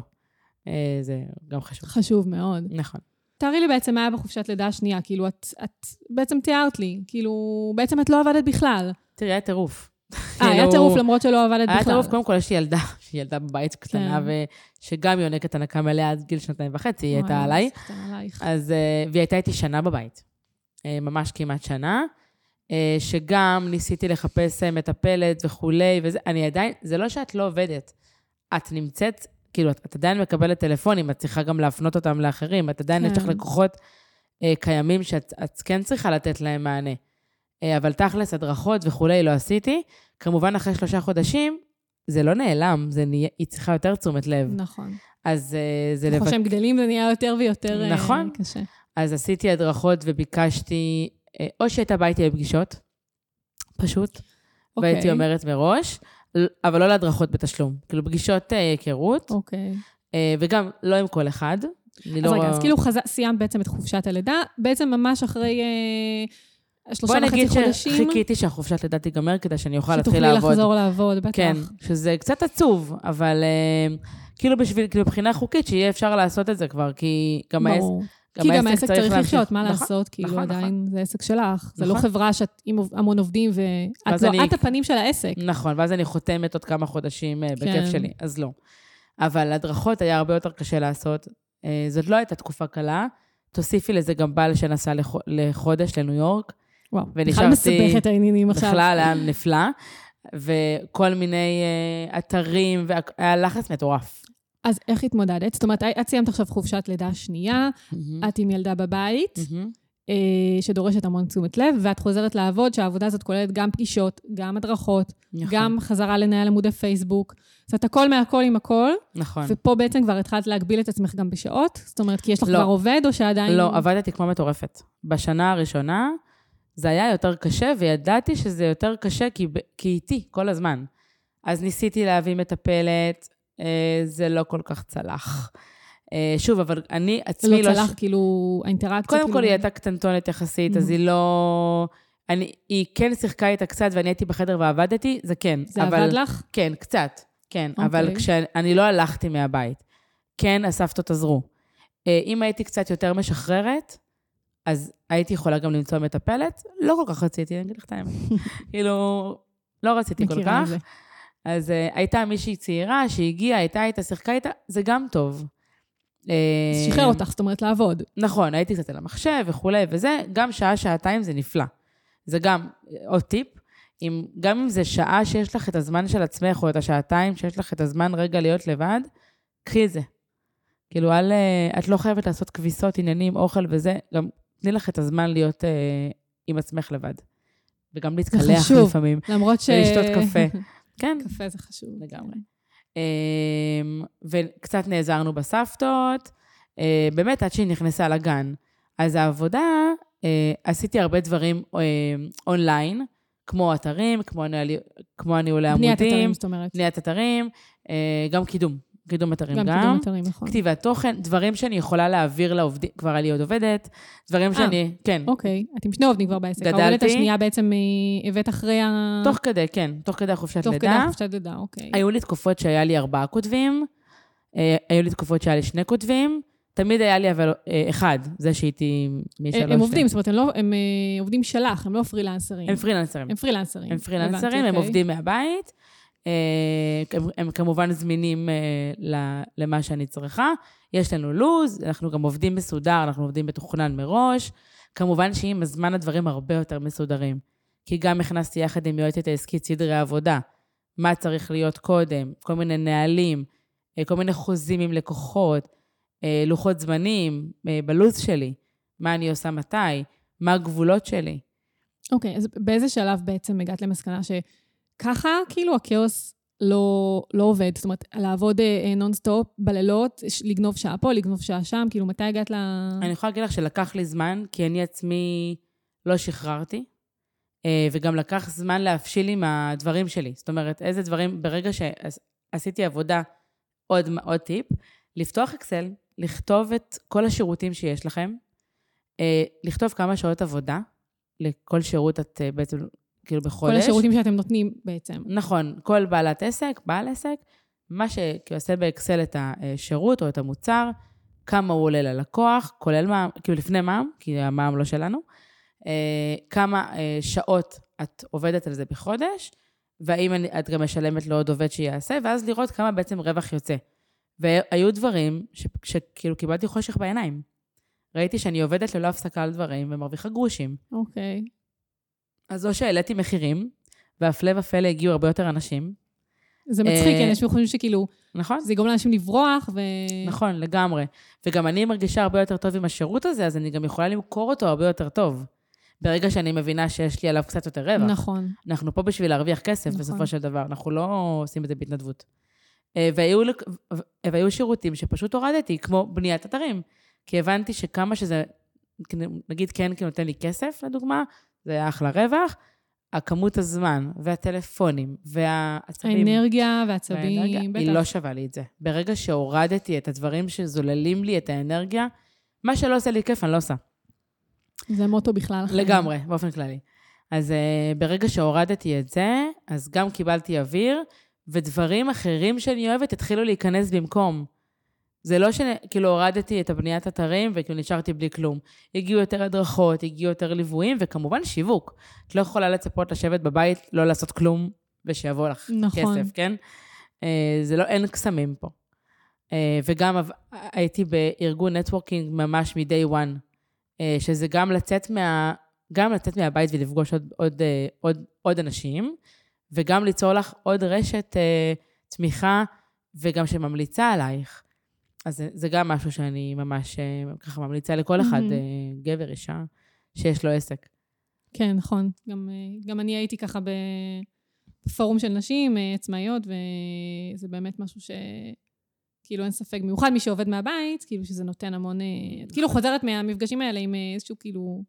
זה גם חשוב. חשוב מאוד. נכון. תארי לי בעצם מה היה בחופשת לידה השנייה, כאילו, את, את בעצם תיארת לי, כאילו, בעצם את לא עבדת בכלל. תראי, היה טירוף. אה, היה כאילו, טירוף למרות שלא עבדת היה בכלל. טירוף, קודם כל יש לי ילדה, שהיא ילדה בבית קטנה, כן. ושגם היא יונקת הנקה מלאה עד גיל שנתיים וחצי, היא הייתה עליי. אז, אה, והיא הייתה איתי שנה בבית, אה, ממש כמעט שנה, אה, שגם ניסיתי לחפש מטפלת וכולי, וזה, אני עדיין, זה לא שאת לא עובדת, את נמצאת, כאילו, את, את עדיין מקבלת טלפונים, את צריכה גם להפנות אותם לאחרים, את עדיין, יש לך כן. לקוחות אה, קיימים שאת את כן צריכה לתת להם מענה. אה, אבל תכלס, הדרכות וכולי לא עשיתי. כמובן, אחרי שלושה חודשים, זה לא נעלם, זה נהיה, היא צריכה יותר תשומת לב. נכון. אז אה, זה ככל שהם גדלים זה נהיה יותר ויותר אה, נכון. קשה. אז עשיתי הדרכות וביקשתי, או שהייתה באה איתי לפגישות, פשוט, אוקיי. והייתי אומרת מראש, אבל לא להדרכות בתשלום. כאילו, פגישות היכרות, אוקיי. וגם לא עם כל אחד. אז לא... רגע, אז כאילו חז... סיימת בעצם את חופשת הלידה, בעצם ממש אחרי אה, שלושה וחצי נגיד חודשים, שחיכיתי שהחופשת לידה תיגמר כדי שאני אוכל להתחיל שתוכלי לעבוד. לחזור לעבוד, בטח. כן, שזה קצת עצוב, אבל אה, כאילו בשביל, כאילו מבחינה חוקית, שיהיה אפשר לעשות את זה כבר, כי גם העסק... כי גם העסק צריך. לחיות, מה נכון, לעשות? כאילו נכון, עדיין זה עסק שלך. זה לא נכון. חברה שאת עם המון עובדים, ואת לא, את הפנים של העסק. נכון, ואז אני חותמת עוד כמה חודשים אה, בכיף כן. שלי, אז לא. אבל הדרכות היה הרבה יותר קשה לעשות. אה, זאת לא הייתה תקופה קלה. תוסיפי לזה גם בעל שנסע לח- לחודש לניו יורק, וואו, בכלל מסבך את העניינים עכשיו. בכלל היה נפלא, וכל מיני אה, אתרים, והיה לחץ מטורף. אז איך התמודדת? זאת אומרת, את סיימת עכשיו חופשת לידה שנייה, את עם ילדה בבית. אה, שדורשת המון תשומת לב, ואת חוזרת לעבוד, שהעבודה הזאת כוללת גם פגישות, גם הדרכות, נכון, גם חזרה לנהל עמודי פייסבוק. זאת אומרת, הכל מהכל עם הכל, נכון. ופה בעצם כבר התחלת להגביל את עצמך גם בשעות? זאת אומרת, כי יש לך לא. כבר עובד, או שעדיין... לא, עבדתי כמו מטורפת. בשנה הראשונה זה היה יותר קשה, וידעתי שזה יותר קשה כי, כי איתי כל הזמן. אז ניסיתי להביא מטפלת, אה, זה לא כל כך צלח. אה, שוב, אבל אני עצמי לא לא... צלח, כאילו, האינטראקציה, קודם כאילו... כל, היא הייתה קטנטונת יחסית, אז Mhm. היא לא... אני, היא כן שיחקה איתה קצת, ואני הייתי בחדר ועבדתי, זה כן. זה אבל... עבד לך? כן, קצת, כן. אוקיי. אבל כשאני לא הלכתי מהבית, כן, הסבתות עזרו. אה, אם הייתי קצת יותר משחררת, אז הייתי יכולה גם למצוא מטפלת. לא כל כך רציתי, אני אגיד לך את האמת. כאילו, לא רציתי כל כך. זה. אז uh, הייתה מישהי צעירה שהגיעה, הייתה איתה, שיחקה איתה, זה גם טוב. אה, שחרר אותך, זאת אומרת, לעבוד. נכון, הייתי קצת על המחשב וכולי, וזה, גם שעה, שעתיים זה נפלא. זה גם אה, עוד טיפ, אם, גם אם זה שעה שיש לך את הזמן של עצמך, או את השעתיים שיש לך את הזמן רגע להיות לבד, קחי את זה. כאילו, אל, את לא חייבת לעשות כביסות, עניינים, אוכל וזה, גם תני לך את הזמן להיות אה, עם עצמך לבד. וגם להתקלח חשוב. לפעמים, למרות ש... ולשתות קפה. כן, קפה זה חשוב. לגמרי. אמ, וקצת נעזרנו בסבתות, אה, באמת עד שהיא נכנסה לגן. אז העבודה, אה, עשיתי הרבה דברים אה, אונליין, כמו אתרים, כמו, הניהול, כמו הניהולי בניית עמודים, אתרים, זאת אומרת. בניית אתרים, גם קידום, קידום אתרים גם גם. קידום אתרים, נכון. כתיבת תוכן, דברים שאני יכולה להעביר לעובדים, כבר היה לי עוד עובדת, דברים אה, שאני, כן, אוקיי, את עם שני עובדים כבר בעסק. גדלתי. העובדת השנייה בעצם אה, הבאת אחרי ה... תוך כדי, כן, תוך כדי החופשת תוך כדי לידה. החופשת לידה, אוקיי. היו לי תקופות שהיה לי ארבעה כותבים, אה, היו לי תקופות שהיה לי שני כותבים, תמיד היה לי אבל אחד, זה שהייתי משלוש... הם עובדים, זאת אומרת, הם לא- הם עובדים שלך, הם לא פרילנסרים. הם פרילנסרים. הם פרילנסרים. הם פרילנסרים, הם אוקיי. עובדים מהבית. אה, הם, הם כמובן זמינים אה, למה שאני צריכה. יש לנו לו"ז, אנחנו גם עובדים מסודר, אנחנו עובדים מתוכנן מראש. כמובן שעם הזמן הדברים הרבה יותר מסודרים. כי גם הכנסתי יחד עם יועצת העסקית סדרי עבודה, מה צריך להיות קודם, כל מיני נהלים, אה, כל מיני חוזים עם לקוחות, לוחות זמנים בלו"ז שלי, מה אני עושה מתי, מה הגבולות שלי. אוקיי, אז באיזה שלב בעצם הגעת למסקנה שככה, כאילו, הכאוס לא, לא עובד? זאת אומרת, לעבוד אה, נונסטופ בלילות, לגנוב שעה פה, לגנוב שעה שם, כאילו, מתי הגעת ל... אני יכולה להגיד לך שלקח לי זמן, כי אני עצמי לא שחררתי, אה, וגם לקח זמן להבשיל עם הדברים שלי. זאת אומרת, איזה דברים, ברגע שעשיתי עבודה, עוד, עוד טיפ, לפתוח אקסל, לכתוב את כל השירותים שיש לכם, אה, לכתוב כמה שעות עבודה, לכל שירות את אה, בעצם, כאילו בחודש. כל השירותים שאתם נותנים בעצם. נכון, כל בעלת עסק, בעל עסק, מה שעושה באקסל את השירות או את המוצר, כמה הוא עולה ללקוח, כולל מע"מ, כאילו לפני מע"מ, כי המע"מ לא שלנו, אה, כמה אה, שעות את עובדת על זה בחודש, והאם את גם משלמת לעוד עובד שיעשה, ואז לראות כמה בעצם רווח יוצא. והיו דברים שכאילו קיבלתי חושך בעיניים. ראיתי שאני עובדת ללא הפסקה על דברים ומרוויחה גרושים. אוקיי. Okay. אז או שהעליתי מחירים, והפלא ופלא הגיעו הרבה יותר אנשים. זה מצחיק, כי אנשים חושבים שכאילו... נכון. זה יגרום לאנשים לברוח ו... נכון, לגמרי. וגם אני מרגישה הרבה יותר טוב עם השירות הזה, אז אני גם יכולה למכור אותו הרבה יותר טוב. ברגע שאני מבינה שיש לי עליו קצת יותר רווח. נכון. אנחנו פה בשביל להרוויח כסף, נכון. בסופו של דבר. אנחנו לא עושים את זה בהתנדבות. אה, והיו, והיו שירותים שפשוט הורדתי, כמו בניית אתרים. כי הבנתי שכמה שזה, נגיד כן נותן לי כסף, לדוגמה, זה היה אחלה רווח, הכמות הזמן והטלפונים והעצבים... האנרגיה והעצבים, בטח. היא לא שווה לי את זה. ברגע שהורדתי את הדברים שזוללים לי את האנרגיה, מה שלא עושה לי כיף, אני לא עושה. זה מוטו בכלל. לגמרי, באופן כללי. אז uh, ברגע שהורדתי את זה, אז גם קיבלתי אוויר, ודברים אחרים שאני אוהבת התחילו להיכנס במקום. זה לא שכאילו הורדתי את הבניית אתרים וכאילו נשארתי בלי כלום. הגיעו יותר הדרכות, הגיעו יותר ליוויים, וכמובן שיווק. את לא יכולה לצפות לשבת בבית, לא לעשות כלום, ושיבוא לך נכון. כסף, כן? אה, זה לא, אין קסמים פה. אה, וגם הייתי בארגון נטוורקינג ממש מ-day one, אה, שזה גם לצאת, מה, גם לצאת מהבית ולפגוש עוד, עוד, עוד, עוד אנשים, וגם ליצור לך עוד רשת תמיכה, וגם שממליצה עלייך. אז זה, זה גם משהו שאני ממש אה, ככה ממליצה לכל אחד, mm-hmm. גבר, אישה, שיש לו עסק. כן, נכון. גם, אה, גם אני הייתי ככה בפורום של נשים עצמאיות, וזה באמת משהו ש... כאילו אין ספק, במיוחד מי שעובד מהבית, כאילו שזה נותן המון... את כאילו נכון. חוזרת מהמפגשים האלה עם איזשהו כאילו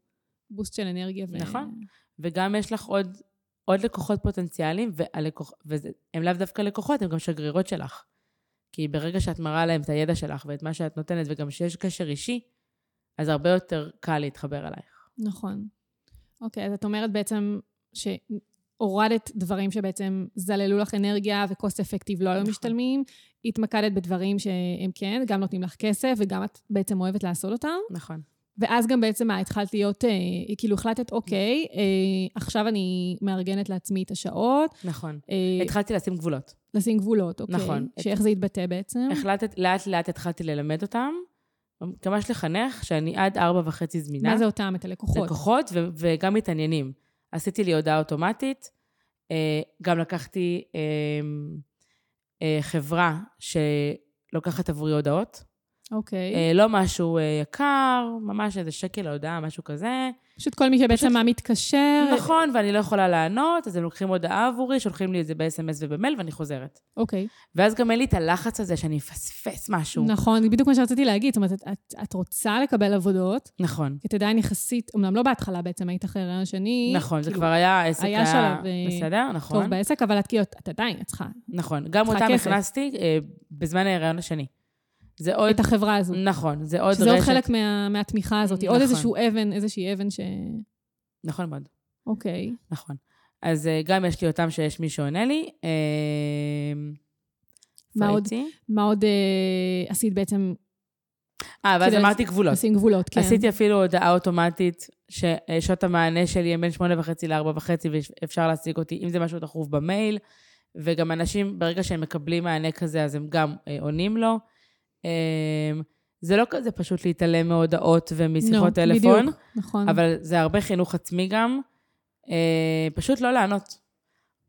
בוסט של אנרגיה. ו... נכון. וגם יש לך עוד, עוד לקוחות פוטנציאליים, והלקוח, והם לאו דווקא לקוחות, הם גם שגרירות שלך. כי ברגע שאת מראה להם את הידע שלך ואת מה שאת נותנת, וגם שיש קשר אישי, אז הרבה יותר קל להתחבר אלייך. נכון. אוקיי, אז את אומרת בעצם שהורדת דברים שבעצם זללו לך אנרגיה וקוסט אפקטיב לא היו נכון. משתלמים, התמקדת בדברים שהם כן, גם נותנים לך כסף, וגם את בעצם אוהבת לעשות אותם. נכון. ואז גם בעצם מה, התחלת להיות, אה, כאילו החלטת, אוקיי, אה, עכשיו אני מארגנת לעצמי את השעות. נכון. אה, התחלתי לשים גבולות. לשים גבולות, אוקיי. נכון. שאיך את... זה יתבטא בעצם? החלטת, לאט לאט התחלתי ללמד אותם, ממש לחנך, שאני עד ארבע וחצי זמינה. מה זה אותם? את הלקוחות. לקוחות ו- וגם מתעניינים. עשיתי לי הודעה אוטומטית, אה, גם לקחתי אה, אה, חברה שלוקחת עבורי הודעות. אוקיי. Okay. אה, לא משהו אה, יקר, ממש איזה שקל להודעה, משהו כזה. פשוט כל מי שבעצם מה מתקשר. נכון, ואני לא יכולה לענות, אז הם לוקחים הודעה עבורי, שולחים לי את זה ב-SMS ובמייל, ואני חוזרת. אוקיי. Okay. ואז גם אין לי את הלחץ הזה שאני אפספס משהו. נכון, בדיוק מה שרציתי להגיד. זאת אומרת, את, את, את רוצה לקבל עבודות. נכון. כי את עדיין יחסית, אמנם לא בהתחלה בעצם, היית אחרי רעיון שני. נכון, כאילו, זה כבר היה, העסק היה... היה שלב... אה, בסדר, נכון. טוב בעסק, אבל את כאילו, את עדיין, את צריכה. נכון, גם אותם הכנסתי אה, בזמן ההיריון השני. זה עוד... את החברה הזו. נכון, זה עוד רשת. שזה עוד חלק מה, מהתמיכה הזאת, נכון. עוד איזשהו אבן, איזושהי אבן ש... נכון מאוד. אוקיי. נכון. אז אה, גם יש לי אותם שיש מי שעונה לי. אה, מה עוד, מה עוד אה, עשית בעצם? אה, ואז אמרתי גבולות. עושים גבולות, כן. עשיתי אפילו הודעה אוטומטית, ששעות המענה שלי הם בין שמונה וחצי לארבע וחצי, ואפשר להשיג אותי, אם זה משהו דחוף במייל. וגם אנשים, ברגע שהם מקבלים מענה כזה, אז הם גם אה, עונים לו. אמ, זה לא כזה פשוט להתעלם מהודעות ומשיחות no, טלפון. בדיוק, נכון. אבל זה הרבה חינוך עצמי גם. אה, פשוט לא לענות.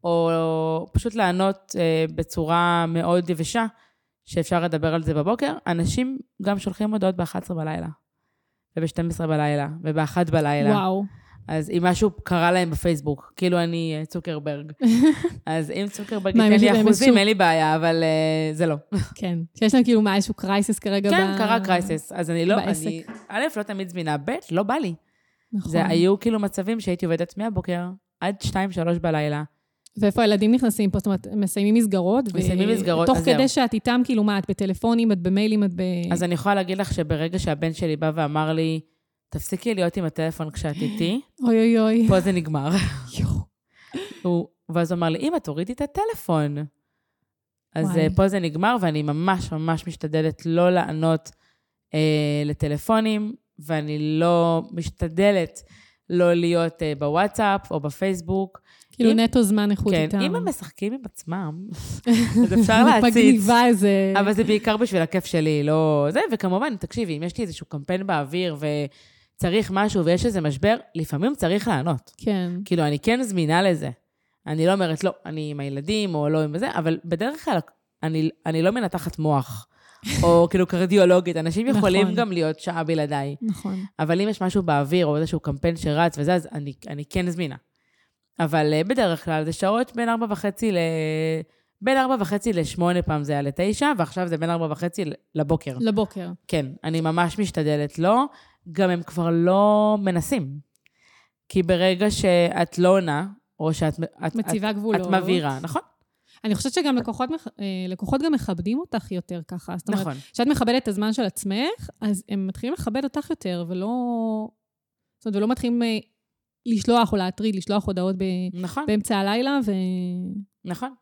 או פשוט לענות אה, בצורה מאוד יבשה, שאפשר לדבר על זה בבוקר. אנשים גם שולחים הודעות ב-11 בלילה, וב-12 בלילה, וב-1 בלילה. וואו. אז אם משהו קרה להם בפייסבוק, כאילו אני אה, צוקרברג. אז אם צוקרברג ייתן לי אחוזים, אין לי בעיה, אבל uh, זה לא. כן, שיש להם כאילו מה, איזשהו קרייסס כרגע כן, ב... קרה קרייסס. אז אני לא, בעסק. אני, א', לא תמיד זמינה, ב', לא בא לי. נכון. זה היו כאילו מצבים שהייתי עובדת מהבוקר עד 2-3 בלילה. ואיפה הילדים נכנסים פה? זאת אומרת, מסיימים מסגרות? מסיימים מסגרות, תוך כדי שאת איתם, כאילו, מה, את בטלפונים, את במיילים, את ב... אז אני יכולה להגיד לך שברגע שהבן שלי בא ואמר לי, תפסיקי להיות עם הטלפון כשאת איתי. אוי אוי אוי. פה זה נגמר. הוא, ואז הוא אמר לי, אמא, תורידי את הטלפון. אז וואי. אה, פה זה נגמר, ואני ממש ממש משתדלת לא לענות אה, לטלפונים, ואני לא משתדלת לא להיות אה, בוואטסאפ או בפייסבוק. כאילו אם- נטו זמן איכות כן, איתם. אם הם משחקים עם עצמם, אז אפשר להציץ. בגניבה איזה... אבל זה בעיקר בשביל הכיף שלי, לא זה. וכמובן, תקשיבי, אם יש לי איזשהו קמפיין באוויר וצריך משהו ויש איזה משבר, לפעמים צריך לענות. כן. כאילו, אני כן זמינה לזה. אני לא אומרת, לא, אני עם הילדים או לא עם זה, אבל בדרך כלל אני, אני לא מנתחת מוח, או כאילו קרדיולוגית. אנשים יכולים נכון. גם להיות שעה בלעדיי. או אבל אם יש משהו באוויר, או איזשהו קמפיין שרץ וזה, אז אני, אני כן זמינה. אבל אה, בדרך כלל זה שעות בין ארבע וחצי ל... בין ארבע וחצי לשמונה פעם זה היה לתשע, ועכשיו זה בין ארבע וחצי לבוקר. לבוקר. כן, אני ממש משתדלת לא. גם הם כבר לא מנסים. כי ברגע שאת לא עונה, או שאת את, מציבה את, גבולות. את מבהירה, נכון? אני חושבת שגם לקוחות, אה, לקוחות גם מכבדים אותך יותר ככה. זאת אומרת, נכון. כשאת מכבדת את הזמן של עצמך, אז הם מתחילים לכבד אותך יותר, ולא... זאת אומרת, ולא מתחילים אה, לשלוח או להטריד, לשלוח הודעות ב... נכון, באמצע הלילה, ו... נכון.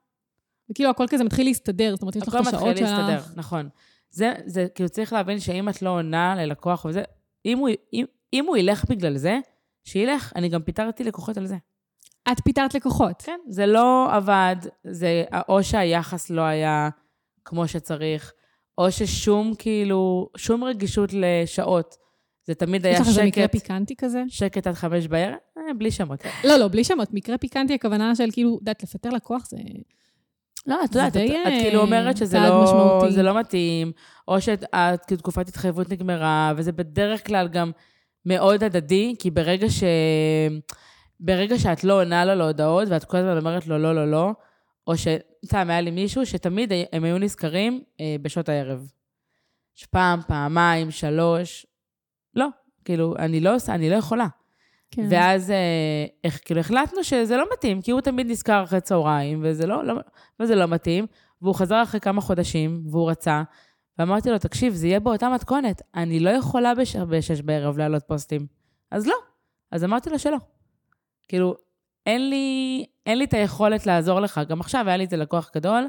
וכאילו הכל כזה מתחיל להסתדר, זאת אומרת, יש לך הכל את מתחיל השעות להסתדר, שלך. נכון. זה, זה, כאילו, צריך להבין שאם את לא עונה ללקוח וזה, אם הוא, אם, אם הוא ילך בגלל זה, שילך. אני גם פיטרתי לקוחות על זה. את פיטרת לקוחות. כן, זה לא עבד, זה או שהיחס לא היה כמו שצריך, או ששום, כאילו, שום רגישות לשעות. זה תמיד יש היה לך איזה מקרה שקט, פיקנטי כזה? שקט עד חמש בערב, אה, בלי שמות. לא, לא, בלי שמות. מקרה פיקנטי, הכוונה של כאילו, את יודעת, לפטר לקוח זה... לא, את יודעת, את, כאילו אומרת שזה לא, משמעותי. זה לא מתאים, או שאת כאילו, תקופת התחייבות נגמרה, וזה בדרך כלל גם מאוד הדדי, כי ברגע ש... ברגע שאת לא עונה לו להודעות, ואת כל הזמן אומרת לו לא, לא, לא, או שסתם, היה לי מישהו שתמיד הם היו נזכרים אה, בשעות הערב. שפעם, פעמיים, שלוש, לא, כאילו, אני לא עושה, אני לא יכולה. כן. ואז אה, איך, כאילו החלטנו שזה לא מתאים, כי הוא תמיד נזכר אחרי צהריים, וזה לא, לא, וזה לא מתאים, והוא חזר אחרי כמה חודשים, והוא רצה, ואמרתי לו, תקשיב, זה יהיה באותה מתכונת, אני לא יכולה בש, בשש בערב להעלות פוסטים. אז לא. אז אמרתי לו שלא. כאילו, אין לי, אין לי את היכולת לעזור לך. גם עכשיו היה לי איזה לקוח גדול,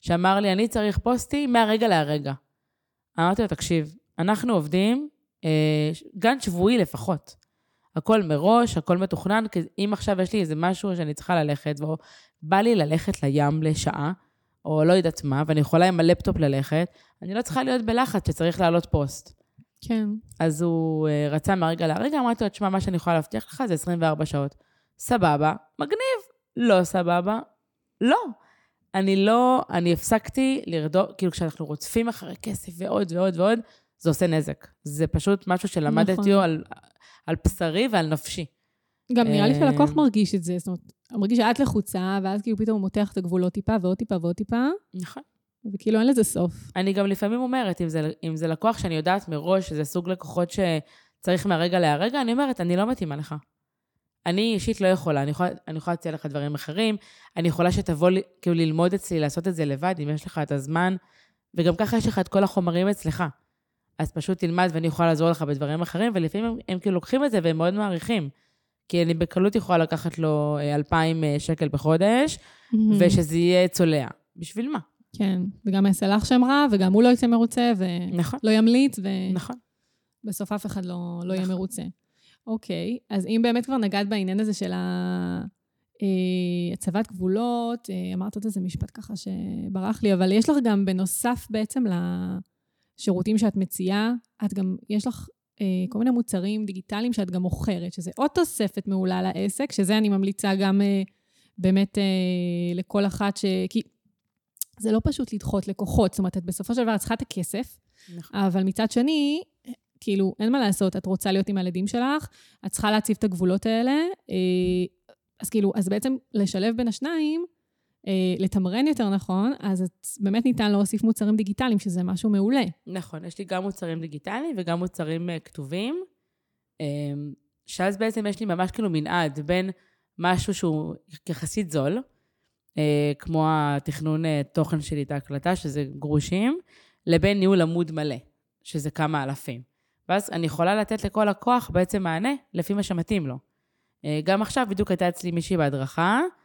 שאמר לי, אני צריך פוסטים מהרגע להרגע. אמרתי לו, תקשיב, אנחנו עובדים אה, גן שבועי לפחות. הכל מראש, הכל מתוכנן, כי אם עכשיו יש לי איזה משהו שאני צריכה ללכת, או בא לי ללכת לים לשעה, או לא יודעת מה, ואני יכולה עם הלפטופ ללכת, אני לא צריכה להיות בלחץ שצריך להעלות פוסט. כן. אז הוא אה, רצה מהרגע להרגע, אמרתי לו, תשמע, מה שאני יכולה להבטיח לך זה 24 שעות. סבבה, מגניב. לא סבבה, לא. אני לא, אני הפסקתי לרדות, כאילו כשאנחנו רודפים אחרי כסף ועוד ועוד ועוד, זה עושה נזק. זה פשוט משהו שלמדתי נכון. על, על בשרי ועל נפשי. גם נראה לי אה, שהלקוח מרגיש את זה, זאת אומרת, הוא מרגיש שאת לחוצה, ואז כאילו פתאום הוא מותח את הגבולות טיפה ועוד טיפה ועוד טיפה, נכון. וכאילו אין לזה סוף. אני גם לפעמים אומרת, אם זה, אם זה לקוח שאני יודעת מראש שזה סוג לקוחות שצריך מהרגע להרגע, אני אומרת, אני לא מתאימה לך. אני אישית לא יכולה, אני יכולה, אני יכולה להציע לך דברים אחרים, אני יכולה שתבוא כאילו ללמוד אצלי, לעשות את זה לבד, אם יש לך את הזמן, וגם ככה יש לך את כל החומרים אצלך. אז פשוט תלמד ואני יכולה לעזור לך בדברים אחרים, ולפעמים הם, הם כאילו לוקחים את זה והם מאוד מעריכים. כי אני בקלות יכולה לקחת לו אה, 2,000 אה, שקל בחודש, ושזה יהיה צולע. בשביל מה? כן, וגם יעשה לך שם רע, וגם הוא לא יצא מרוצה, ולא נכון, ימליץ, נכון. ובסוף אף אחד לא, לא יהיה נכון. מרוצה. אוקיי, אז אם באמת כבר נגעת בעניין הזה של ה- אה, הצבת גבולות, אה, אמרת עוד איזה משפט ככה שברח לי, אבל יש לך גם בנוסף בעצם לשירותים שאת מציעה, את גם, יש לך אה, כל מיני מוצרים דיגיטליים שאת גם מוכרת, שזה עוד תוספת מעולה לעסק, שזה אני ממליצה גם אה, באמת אה, לכל אחת ש... כי זה לא פשוט לדחות לקוחות, זאת אומרת, את בסופו של דבר צריכה את הכסף, נכון. אבל מצד שני, כאילו, אין מה לעשות, את רוצה להיות עם הילדים שלך, את צריכה להציב את הגבולות האלה, אה, אז כאילו, אז בעצם לשלב בין השניים, אה, לתמרן יותר נכון, אז את, באמת ניתן להוסיף מוצרים דיגיטליים, שזה משהו מעולה. נכון, יש לי גם מוצרים דיגיטליים וגם מוצרים uh, כתובים, um, שאז בעצם יש לי ממש כאילו מנעד בין משהו שהוא יחסית זול, כמו התכנון תוכן שלי, את ההקלטה, שזה גרושים, לבין ניהול עמוד מלא, שזה כמה אלפים. ואז אני יכולה לתת לכל לקוח בעצם מענה לפי מה שמתאים לו. גם עכשיו בדיוק הייתה אצלי מישהי בהדרכה, אה,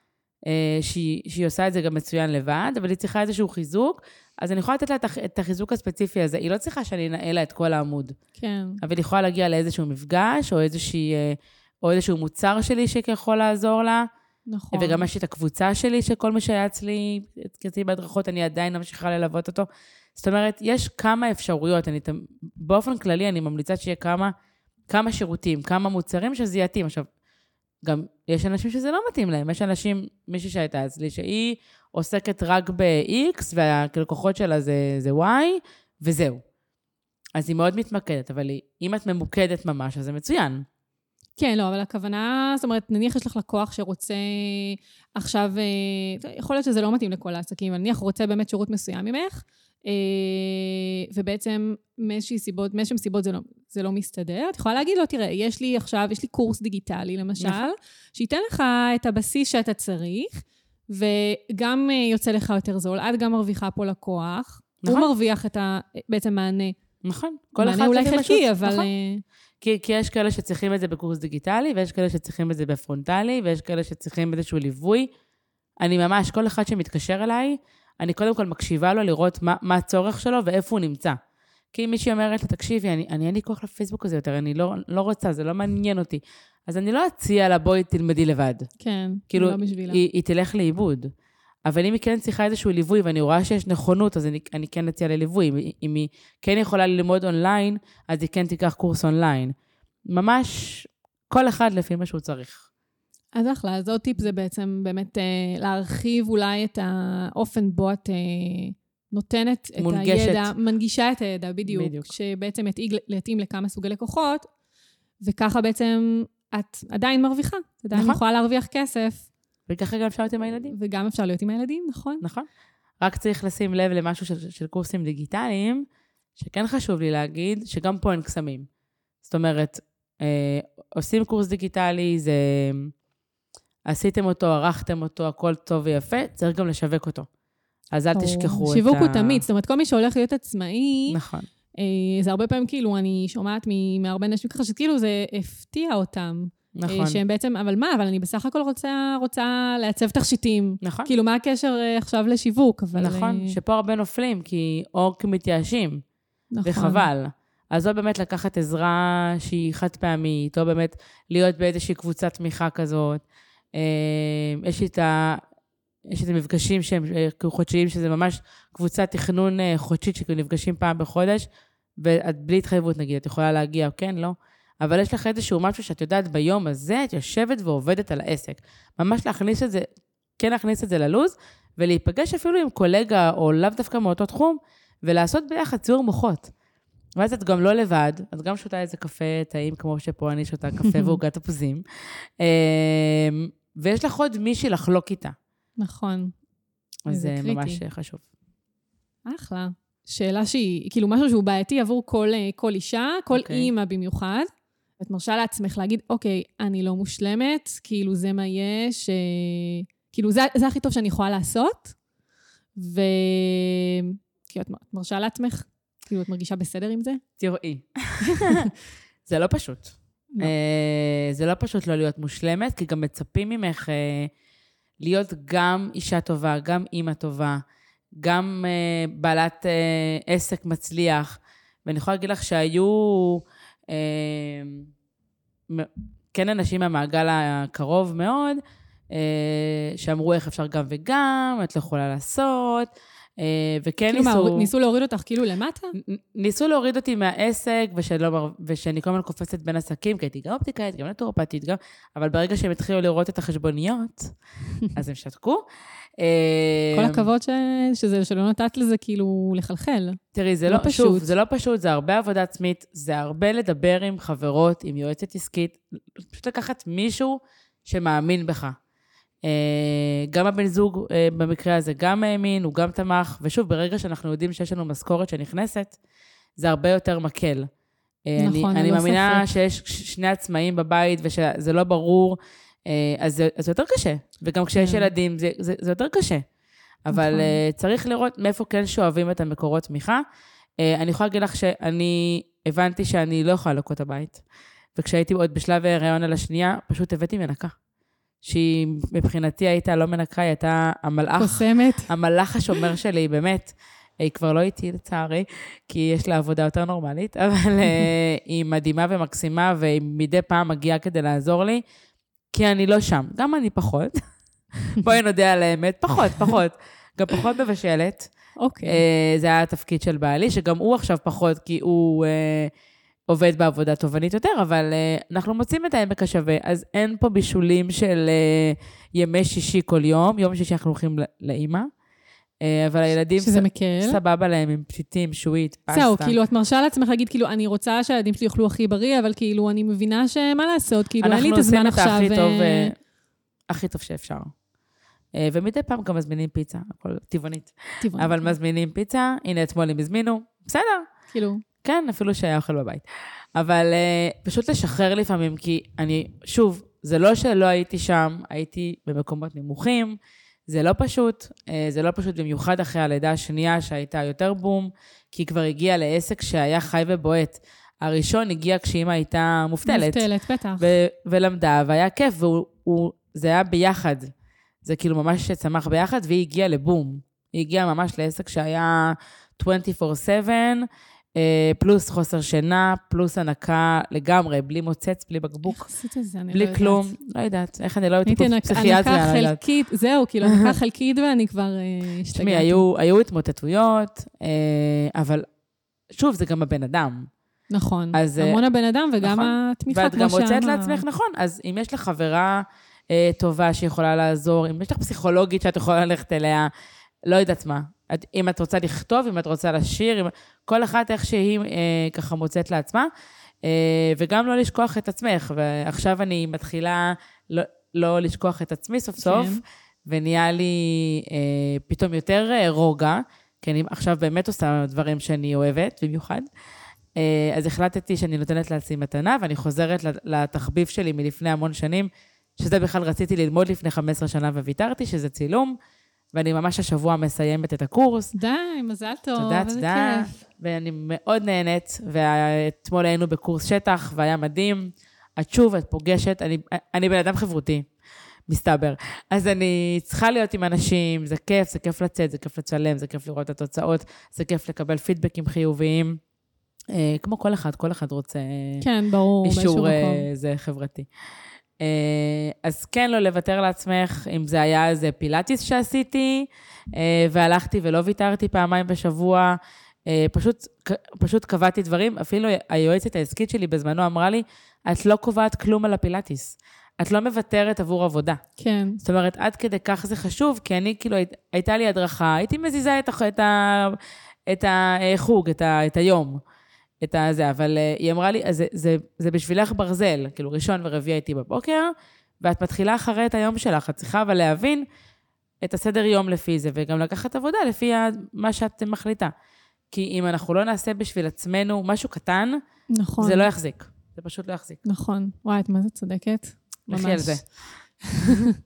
שהיא, שהיא עושה את זה גם מצוין לבד, אבל היא צריכה איזשהו חיזוק, אז אני יכולה לתת לה את הח- את החיזוק הספציפי הזה. היא לא צריכה שאני אנהל לה את כל העמוד, כן. אבל היא יכולה להגיע לאיזשהו מפגש, או, איזושהי, אה, או איזשהו מוצר שלי שיכול לעזור לה. נכון. וגם יש את הקבוצה שלי, שכל מי שהיה אצלי, אצלי בהדרכות, אני עדיין ממשיכה ללוות אותו. זאת אומרת, יש כמה אפשרויות. אני, באופן כללי, אני ממליצה שיהיה כמה, כמה שירותים, כמה מוצרים שזה יתאים. עכשיו, גם יש אנשים שזה לא מתאים להם. יש אנשים, מישהי שהייתה אצלי, שהיא עוסקת רק ב-X, והלקוחות שלה זה, זה Y, וזהו. אז היא מאוד מתמקדת, אבל היא, אם את ממוקדת ממש, אז זה מצוין. כן, לא, אבל הכוונה, זאת אומרת, נניח יש לך לקוח שרוצה עכשיו, אה, יכול להיות שזה לא מתאים לכל העסקים, אבל נניח הוא רוצה באמת שירות מסוים ממך, ובעצם מאיזושהי סיבות, מאיזשהם סיבות זה לא, זה לא מסתדר, את יכולה להגיד לו, תראה, יש לי עכשיו, יש לי קורס דיגיטלי, למשל, נכון. שייתן לך את הבסיס שאתה צריך, וגם אה, יוצא לך יותר זול, את גם מרוויחה פה לקוח, נכון. הוא מרוויח את ה... בעצם מענה. נכון. כל מענה אחד אולי חלקי, שהוא- אבל... נכון. אה, כי, כי יש כאלה שצריכים את זה בקורס דיגיטלי, ויש כאלה שצריכים את זה בפרונטלי, ויש כאלה שצריכים איזשהו ליווי. אני ממש, כל אחד שמתקשר אליי, אני קודם כל מקשיבה לו לראות מה, מה הצורך שלו ואיפה הוא נמצא. כי אם מישהי אומרת לה, תקשיבי, אני, אני אין לי כוח לפייסבוק הזה יותר, אני לא, לא רוצה, זה לא מעניין אותי. אז אני לא אציע לה, בואי תלמדי לבד. כן, כאילו, לא בשבילה. היא, היא תלך לאיבוד. אבל אם היא כן צריכה איזשהו ליווי, ואני רואה שיש נכונות, אז אני, אני כן אציע לה ליווי. אם, אם היא כן יכולה ללמוד אונליין, אז היא כן תיקח קורס אונליין. ממש, כל אחד לפי מה שהוא צריך. אז אחלה, אז עוד טיפ זה בעצם באמת אה, להרחיב אולי את האופן בו את אה, נותנת את מונגשת. הידע, מנגישה את הידע, בדיוק. בדיוק. שבעצם יתאים, יתאים לכמה סוגי לקוחות, וככה בעצם את עדיין מרוויחה. את עדיין נכון. יכולה להרוויח כסף, וככה גם אפשר להיות עם הילדים, וגם אפשר להיות עם הילדים, נכון? נכון? רק צריך לשים לב למשהו של, של קורסים דיגיטליים, שכן חשוב לי להגיד, שגם פה אין קסמים. זאת אומרת, אה, עושים קורס דיגיטלי, זה... עשיתם אותו, ערכתם אותו, הכל טוב ויפה, צריך גם לשווק אותו. אז אל תשכחו את ה... שיווק הוא תמיד, זאת אומרת, כל מי שהולך להיות עצמאי, נכון. אה, זה הרבה פעמים כאילו, אני שומעת מהרבה אנשים ככה, שכאילו זה הפתיע אותם. נכון. אה, שהם בעצם, אבל מה, אבל אני בסך הכל רוצה, רוצה לעצב תכשיטים. נכון. כאילו, מה הקשר אה, עכשיו לשיווק? אבל... נכון, אה, שפה הרבה נופלים, כי או כי מתייאשים, נכון. וחבל. אז או באמת לקחת עזרה שהיא חד פעמית, או באמת להיות באיזושהי קבוצת תמיכה כזאת. אה, יש לי את ה... יש את המפגשים שהם אה, כאילו חודשיים, שזה ממש קבוצת תכנון אה, חודשית, שכאילו נפגשים פעם בחודש, ואת בלי התחייבות נגיד, את יכולה להגיע, כן, לא. אבל יש לך איזשהו משהו שאת יודעת ביום הזה, את יושבת ועובדת על העסק. ממש להכניס את זה, כן להכניס את זה ללוז, ולהיפגש אפילו עם קולגה, או לאו דווקא מאותו תחום, ולעשות ביחד ציור מוחות. ואז את גם לא לבד, את גם שותה איזה קפה טעים, כמו שפה אני שותה קפה ועוגת תפוזים, ויש לך עוד מישהי לחלוק איתה. נכון. אז זה קריטי. ממש חשוב. אחלה. שאלה שהיא, כאילו, משהו שהוא בעייתי עבור כל, אה, כל אישה, כל אוקיי. אימא במיוחד. את מרשה לעצמך להגיד, אוקיי, אני לא מושלמת, כאילו, זה מה יש, אה, כאילו, זה, זה הכי טוב שאני יכולה לעשות, ו... כאילו, את את מרשה לעצמך? כאילו, את מרגישה בסדר עם זה? תראי, זה לא פשוט. לא. אה, זה לא פשוט לא להיות מושלמת, כי גם מצפים ממך אה, להיות גם אישה טובה, גם אימא טובה, גם אה, בעלת עסק מצליח. ואני יכולה להגיד לך שהיו כן אנשים מהמעגל הקרוב מאוד, שאמרו איך אפשר גם וגם, את לא יכולה לעשות, וכן כאילו, ניסו... ניסו להוריד אותך כאילו למטה? ניסו להוריד אותי מהעסק, ושלא, ושאני כל הזמן קופצת בין עסקים, כי הייתי גם אופטיקאית, גם נטורופטית, גם... אבל ברגע שהם התחילו לראות את החשבוניות, אז הם שתקו. כל אה, הכבוד ש... שזה, שלא נתת לזה כאילו לחלחל. תראי, זה לא לא, פשוט. שוב. זה לא פשוט, זה הרבה עבודה עצמית, זה הרבה לדבר עם חברות, עם יועצת עסקית, פשוט לקחת מישהו שמאמין בך. אה, גם הבן זוג אה, במקרה הזה גם האמין, הוא גם תמך, ושוב, ברגע שאנחנו יודעים שיש לנו משכורת שנכנסת, זה הרבה יותר מקל. אה, נכון, אני, אני ללא מאמינה ספק. שיש שני עצמאים בבית ושזה לא ברור, אז זה, אז זה יותר קשה. וגם כשיש כן. ילדים, זה, זה, זה יותר קשה. אבל נכון. צריך לראות מאיפה כן שואבים את המקורות תמיכה. אני יכולה להגיד לך שאני הבנתי שאני לא יכולה לנקות את הבית. וכשהייתי עוד בשלב ההיריון על השנייה, פשוט הבאתי מנקה. שהיא מבחינתי הייתה לא מנקה, היא הייתה המלאך, קוסמת. המלאך השומר שלי, באמת. היא כבר לא איתי לצערי, כי יש לה עבודה יותר נורמלית, אבל אה, היא מדהימה ומקסימה, והיא מדי פעם מגיעה כדי לעזור לי, כי אני לא שם. גם אני פחות. בואי נודה על האמת, פחות, פחות. גם פחות מבשלת. אוקיי. אה, זה היה התפקיד של בעלי, שגם הוא עכשיו פחות, כי הוא אה, עובד בעבודה תובענית יותר, אבל אה, אנחנו מוצאים את העמק השווה, אז אין פה בישולים של אה, ימי שישי כל יום. יום שישי אנחנו הולכים לאימא, אה, אבל הילדים שזה ס- מקל. סבבה להם עם פתיתים, שועית, פסטה. זהו, כאילו, את מרשה לעצמך להגיד, כאילו, אני רוצה שהילדים שלי יאכלו הכי בריא, אבל כאילו, אני מבינה שמה לעשות, כאילו, אין לי את הזמן עכשיו. אנחנו עושים את הכי טוב, אה, הכי טוב שאפשר. אה, ומדי פעם גם מזמינים פיצה, הכל טבעונית. טבעוני. אבל מזמינים פיצה, הנה אתמול הם הזמינו, בסדר, כאילו, כן, אפילו שהיה אוכל בבית. אבל uh, פשוט לשחרר לפעמים, כי אני, שוב, זה לא שלא הייתי שם, הייתי במקומות נמוכים, זה לא פשוט, uh, זה לא פשוט במיוחד אחרי הלידה השנייה שהייתה יותר בום, כי היא כבר הגיעה לעסק שהיה חי ובועט. הראשון הגיע כשאימא הייתה מובטלת. מובטלת, בטח. ו- ולמדה, והיה כיף, וזה היה ביחד. זה כאילו ממש צמח ביחד, והיא הגיעה לבום. היא הגיעה ממש לעסק שהיה 24/7, אה, פלוס חוסר שינה, פלוס הנקה לגמרי, בלי מוצץ, בלי בקבוק, איך עשית את זה? אני לא בלי יודעת. כלום. לא יודעת, איך אני לא הייתי הייתי פסיכיאטריה, הנקה אני לא יודעת. חלקית, זהו, כאילו, הנקה חלקית ואני כבר אה, תשמעי, השתגעתי. היו, היו התמוטטויות, אה, אבל שוב, זה גם הבן אדם. נכון. אז, אה, המון הבן אדם וגם נכון. התמיכה, ואת כמו גם שאמרת. מוצאת לעצמך, נכון, אז אם יש לך חברה אה, טובה שיכולה לעזור, אם יש לך פסיכולוגית שאת יכולה ללכת אליה, לא יודעת מה. את, אם את רוצה לכתוב, אם את רוצה לשיר, אם, כל אחת איך שהיא אה, ככה מוצאת לעצמה, אה, וגם לא לשכוח את עצמך. ועכשיו אני מתחילה לא, לא לשכוח את עצמי סוף סוף, כן. ונהיה לי אה, פתאום יותר אה, רוגע, כי אני עכשיו באמת עושה דברים שאני אוהבת, במיוחד. אה, אז החלטתי שאני נותנת לעצמי מתנה, ואני חוזרת לת- לתחביב שלי מלפני המון שנים, שזה בכלל רציתי ללמוד לפני 15 שנה וויתרתי, שזה צילום, ואני ממש השבוע מסיימת את הקורס. די, מזל טוב. תודה, תודה. כיף. ואני מאוד נהנית, ואתמול היינו בקורס שטח, והיה מדהים. את שוב, את פוגשת, אני, אני בן אדם חברותי, מסתבר. אז אני צריכה להיות עם אנשים, זה כיף, זה כיף לצאת, זה כיף לצלם, זה כיף לראות את התוצאות, זה כיף לקבל פידבקים חיוביים. אה, כמו כל אחד, כל אחד רוצה כן, ברור, באיזשהו אישור מקום. אה, זה חברתי. אה, אז כן, לא לוותר לעצמך, אם זה היה איזה פילאטיס שעשיתי, אה, והלכתי ולא ויתרתי פעמיים בשבוע, אה, פשוט, פשוט קבעתי דברים. אפילו היועצת העסקית שלי בזמנו אמרה לי, את לא קובעת כלום על הפילאטיס. את לא מוותרת עבור עבודה. כן, זאת אומרת, עד כדי כך זה חשוב, כי אני, כאילו, היית- הייתה לי הדרכה, הייתי מזיזה את, את, ה, את החוג, את, ה, את היום, את הזה, אבל אה, היא אמרה לי, "אז זה, זה, זה בשבילך ברזל, כאילו, ראשון ורביעי הייתי בבוקר, ואת מתחילה אחרי את היום שלך, את צריכה אבל להבין את הסדר יום לפי זה, וגם לקחת עבודה לפי מה שאת מחליטה. כי אם אנחנו לא נעשה בשביל עצמנו משהו קטן, נכון. זה לא יחזיק. זה פשוט לא יחזיק. נכון. וואי, את מה זה צודקת? לכי ממש. על זה.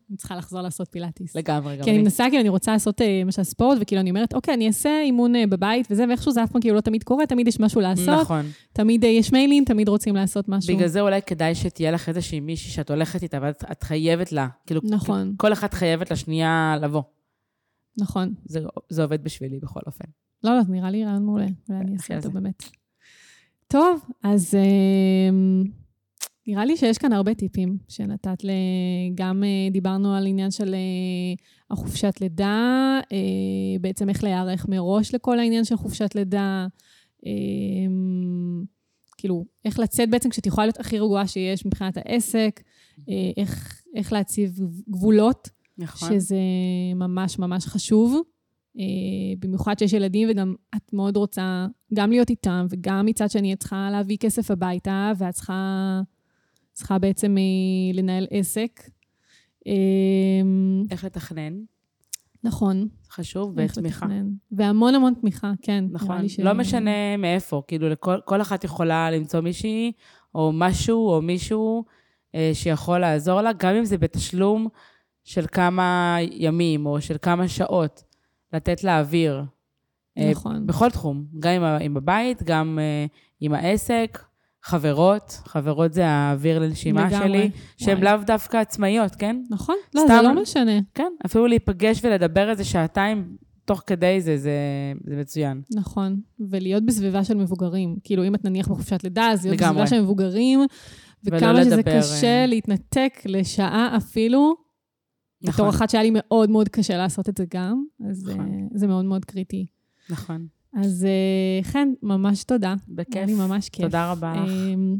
אני צריכה לחזור לעשות פילאטיס. לגמרי, גם כי אני. מנסה, כאילו, אני רוצה לעשות אה, למשל ספורט, וכאילו, אני אומרת, אוקיי, אני אעשה אימון אה, בבית וזה, ואיכשהו זה אף פעם כאילו לא תמיד קורה, תמיד יש משהו לעשות, נכון. תמיד אה, יש מיילים, תמיד רוצים לעשות משהו. בגלל זה אולי כדאי שתהיה לך איזושהי מישהי שאת הולכת איתה, ואת את חייבת לה. כאילו, נכון. כל אחת חייבת לשנייה לבוא. נכון. זה, זה עובד בשבילי בכל אופן. לא, לא, נראה לי רעיון מעולה, אולי אני אעשה אותו. באמת. טוב, אז אה, נראה לי שיש כאן הרבה טיפים שנתת ל... גם אה, דיברנו על עניין של אה, החופשת לידה, אה, בעצם איך להיערך מראש לכל העניין של חופשת לידה, כאילו, איך לצאת בעצם כשאת יכולה להיות הכי רגועה שיש מבחינת העסק, איך, איך להציב גבולות. נכון. שזה ממש ממש חשוב. אה, במיוחד שיש ילדים, וגם את מאוד רוצה גם להיות איתם, וגם מצד שני את צריכה להביא כסף הביתה, ואת צריכה, צריכה בעצם אה, לנהל עסק. אה, איך לתכנן, נכון. חשוב, ותמיכה. לתכנן. והמון המון תמיכה, כן. נכון. לי ש... לא משנה מאיפה, כאילו, לכל, כל אחת יכולה למצוא מישהי, או משהו, או מישהו אה, שיכול לעזור לה, גם אם זה בתשלום של כמה ימים, או של כמה שעות, לתת לה אוויר. אה, נכון. בכל תחום, גם עם, עם הבית, גם אה, עם העסק. חברות, חברות זה האוויר לנשימה לגמרי. שלי, שהן. לאו דווקא עצמאיות, כן? נכון? לא, סתם- זה לא משנה. כן, אפילו להיפגש ולדבר איזה שעתיים תוך כדי זה, זה, זה מצוין. נכון. ולהיות בסביבה של מבוגרים. כאילו, אם את נניח בחופשת לידה, אז להיות לגמרי. בסביבה של מבוגרים, וכמה שזה לדבר, קשה אה, להתנתק לשעה אפילו. נכון, בתור אחת שהיה לי מאוד מאוד קשה לעשות את זה גם, אז נכון. אה, זה מאוד מאוד קריטי. נכון, אז אה, חן, ממש תודה. היה בכיף. לי ממש כיף. תודה רבה לך. אמ,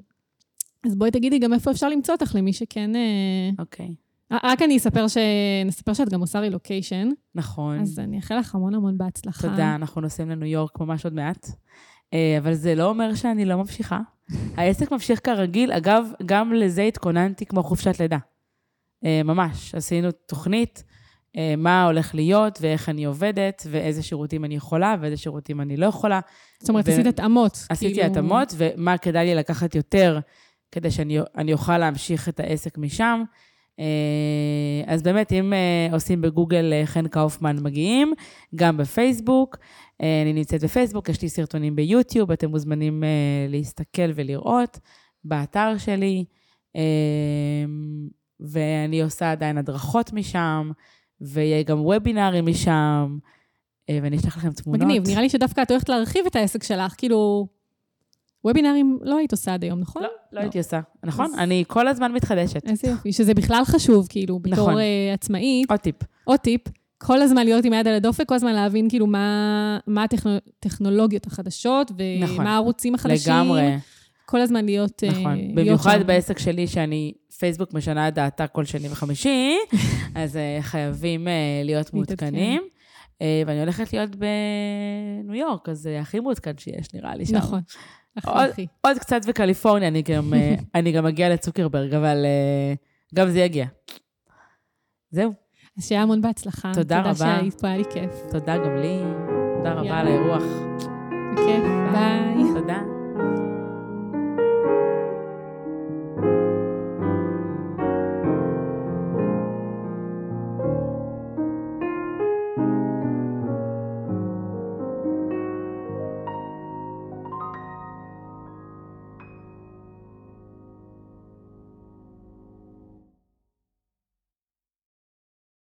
אז בואי תגידי גם איפה אפשר למצוא אותך למי שכן... אה, אוקיי, רק אני אספר, ש... נספר שאת גם עושה רילוקיישן, נכון. אז אני אאחל לך המון המון בהצלחה. תודה, אנחנו נוסעים לניו יורק ממש עוד מעט. אה, אבל זה לא אומר שאני לא ממשיכה. העסק ממשיך כרגיל. אגב, גם לזה התכוננתי כמו חופשת לידה. אה, ממש, עשינו תוכנית, אה, מה הולך להיות ואיך אני עובדת, ואיזה שירותים אני יכולה ואיזה שירותים אני לא יכולה. זאת אומרת, ו- עשית התאמות. עשיתי כאילו- התאמות, ומה כדאי לי לקחת יותר כדי שאני אני אוכל להמשיך את העסק משם. אה, אז באמת, אם אה, עושים בגוגל אה, חן קאופמן מגיעים, גם בפייסבוק. אה, אני נמצאת בפייסבוק, יש לי סרטונים ביוטיוב, אתם מוזמנים אה, להסתכל ולראות, באתר שלי. אה, ואני עושה עדיין הדרכות משם, ויהיה גם וובינארים משם, אה, ואני אשלח לכם תמונות. מגניב, נראה לי שדווקא את הולכת להרחיב את העסק שלך, כאילו... וובינארים לא היית עושה עד היום, נכון? לא, לא הייתי עושה. נכון? אז- אני כל הזמן מתחדשת. איזה יופי, שזה בכלל חשוב, כאילו, בתור נכון. אה, עצמאית. עוד טיפ. עוד טיפ, כל הזמן להיות עם היד על הדופק, כל הזמן להבין כאילו מה, מה הטכנולוגיות החדשות, ומה נכון. הערוצים החדשים. לגמרי, כל הזמן להיות, אה, נכון. להיות במיוחד שם. בעסק שלי, שאני, פייסבוק משנה את דעתה כל שני וחמישי, אז אה, חייבים אה, להיות. מעודכנים. ואני הולכת להיות בניו יורק, אז זה הכי מעודכן שיש, נראה לי שם. נכון. עוד-. עוד קצת בקליפורניה, אני גם, אני גם אגיע לצוקרברג, אבל גם זה יגיע. זהו, אז שיהיה המון בהצלחה. תודה רבה. תודה שהיית פה, היה לי כיף. תודה גם לי. תודה רבה. על האירוח. בכיף, ביי. תודה.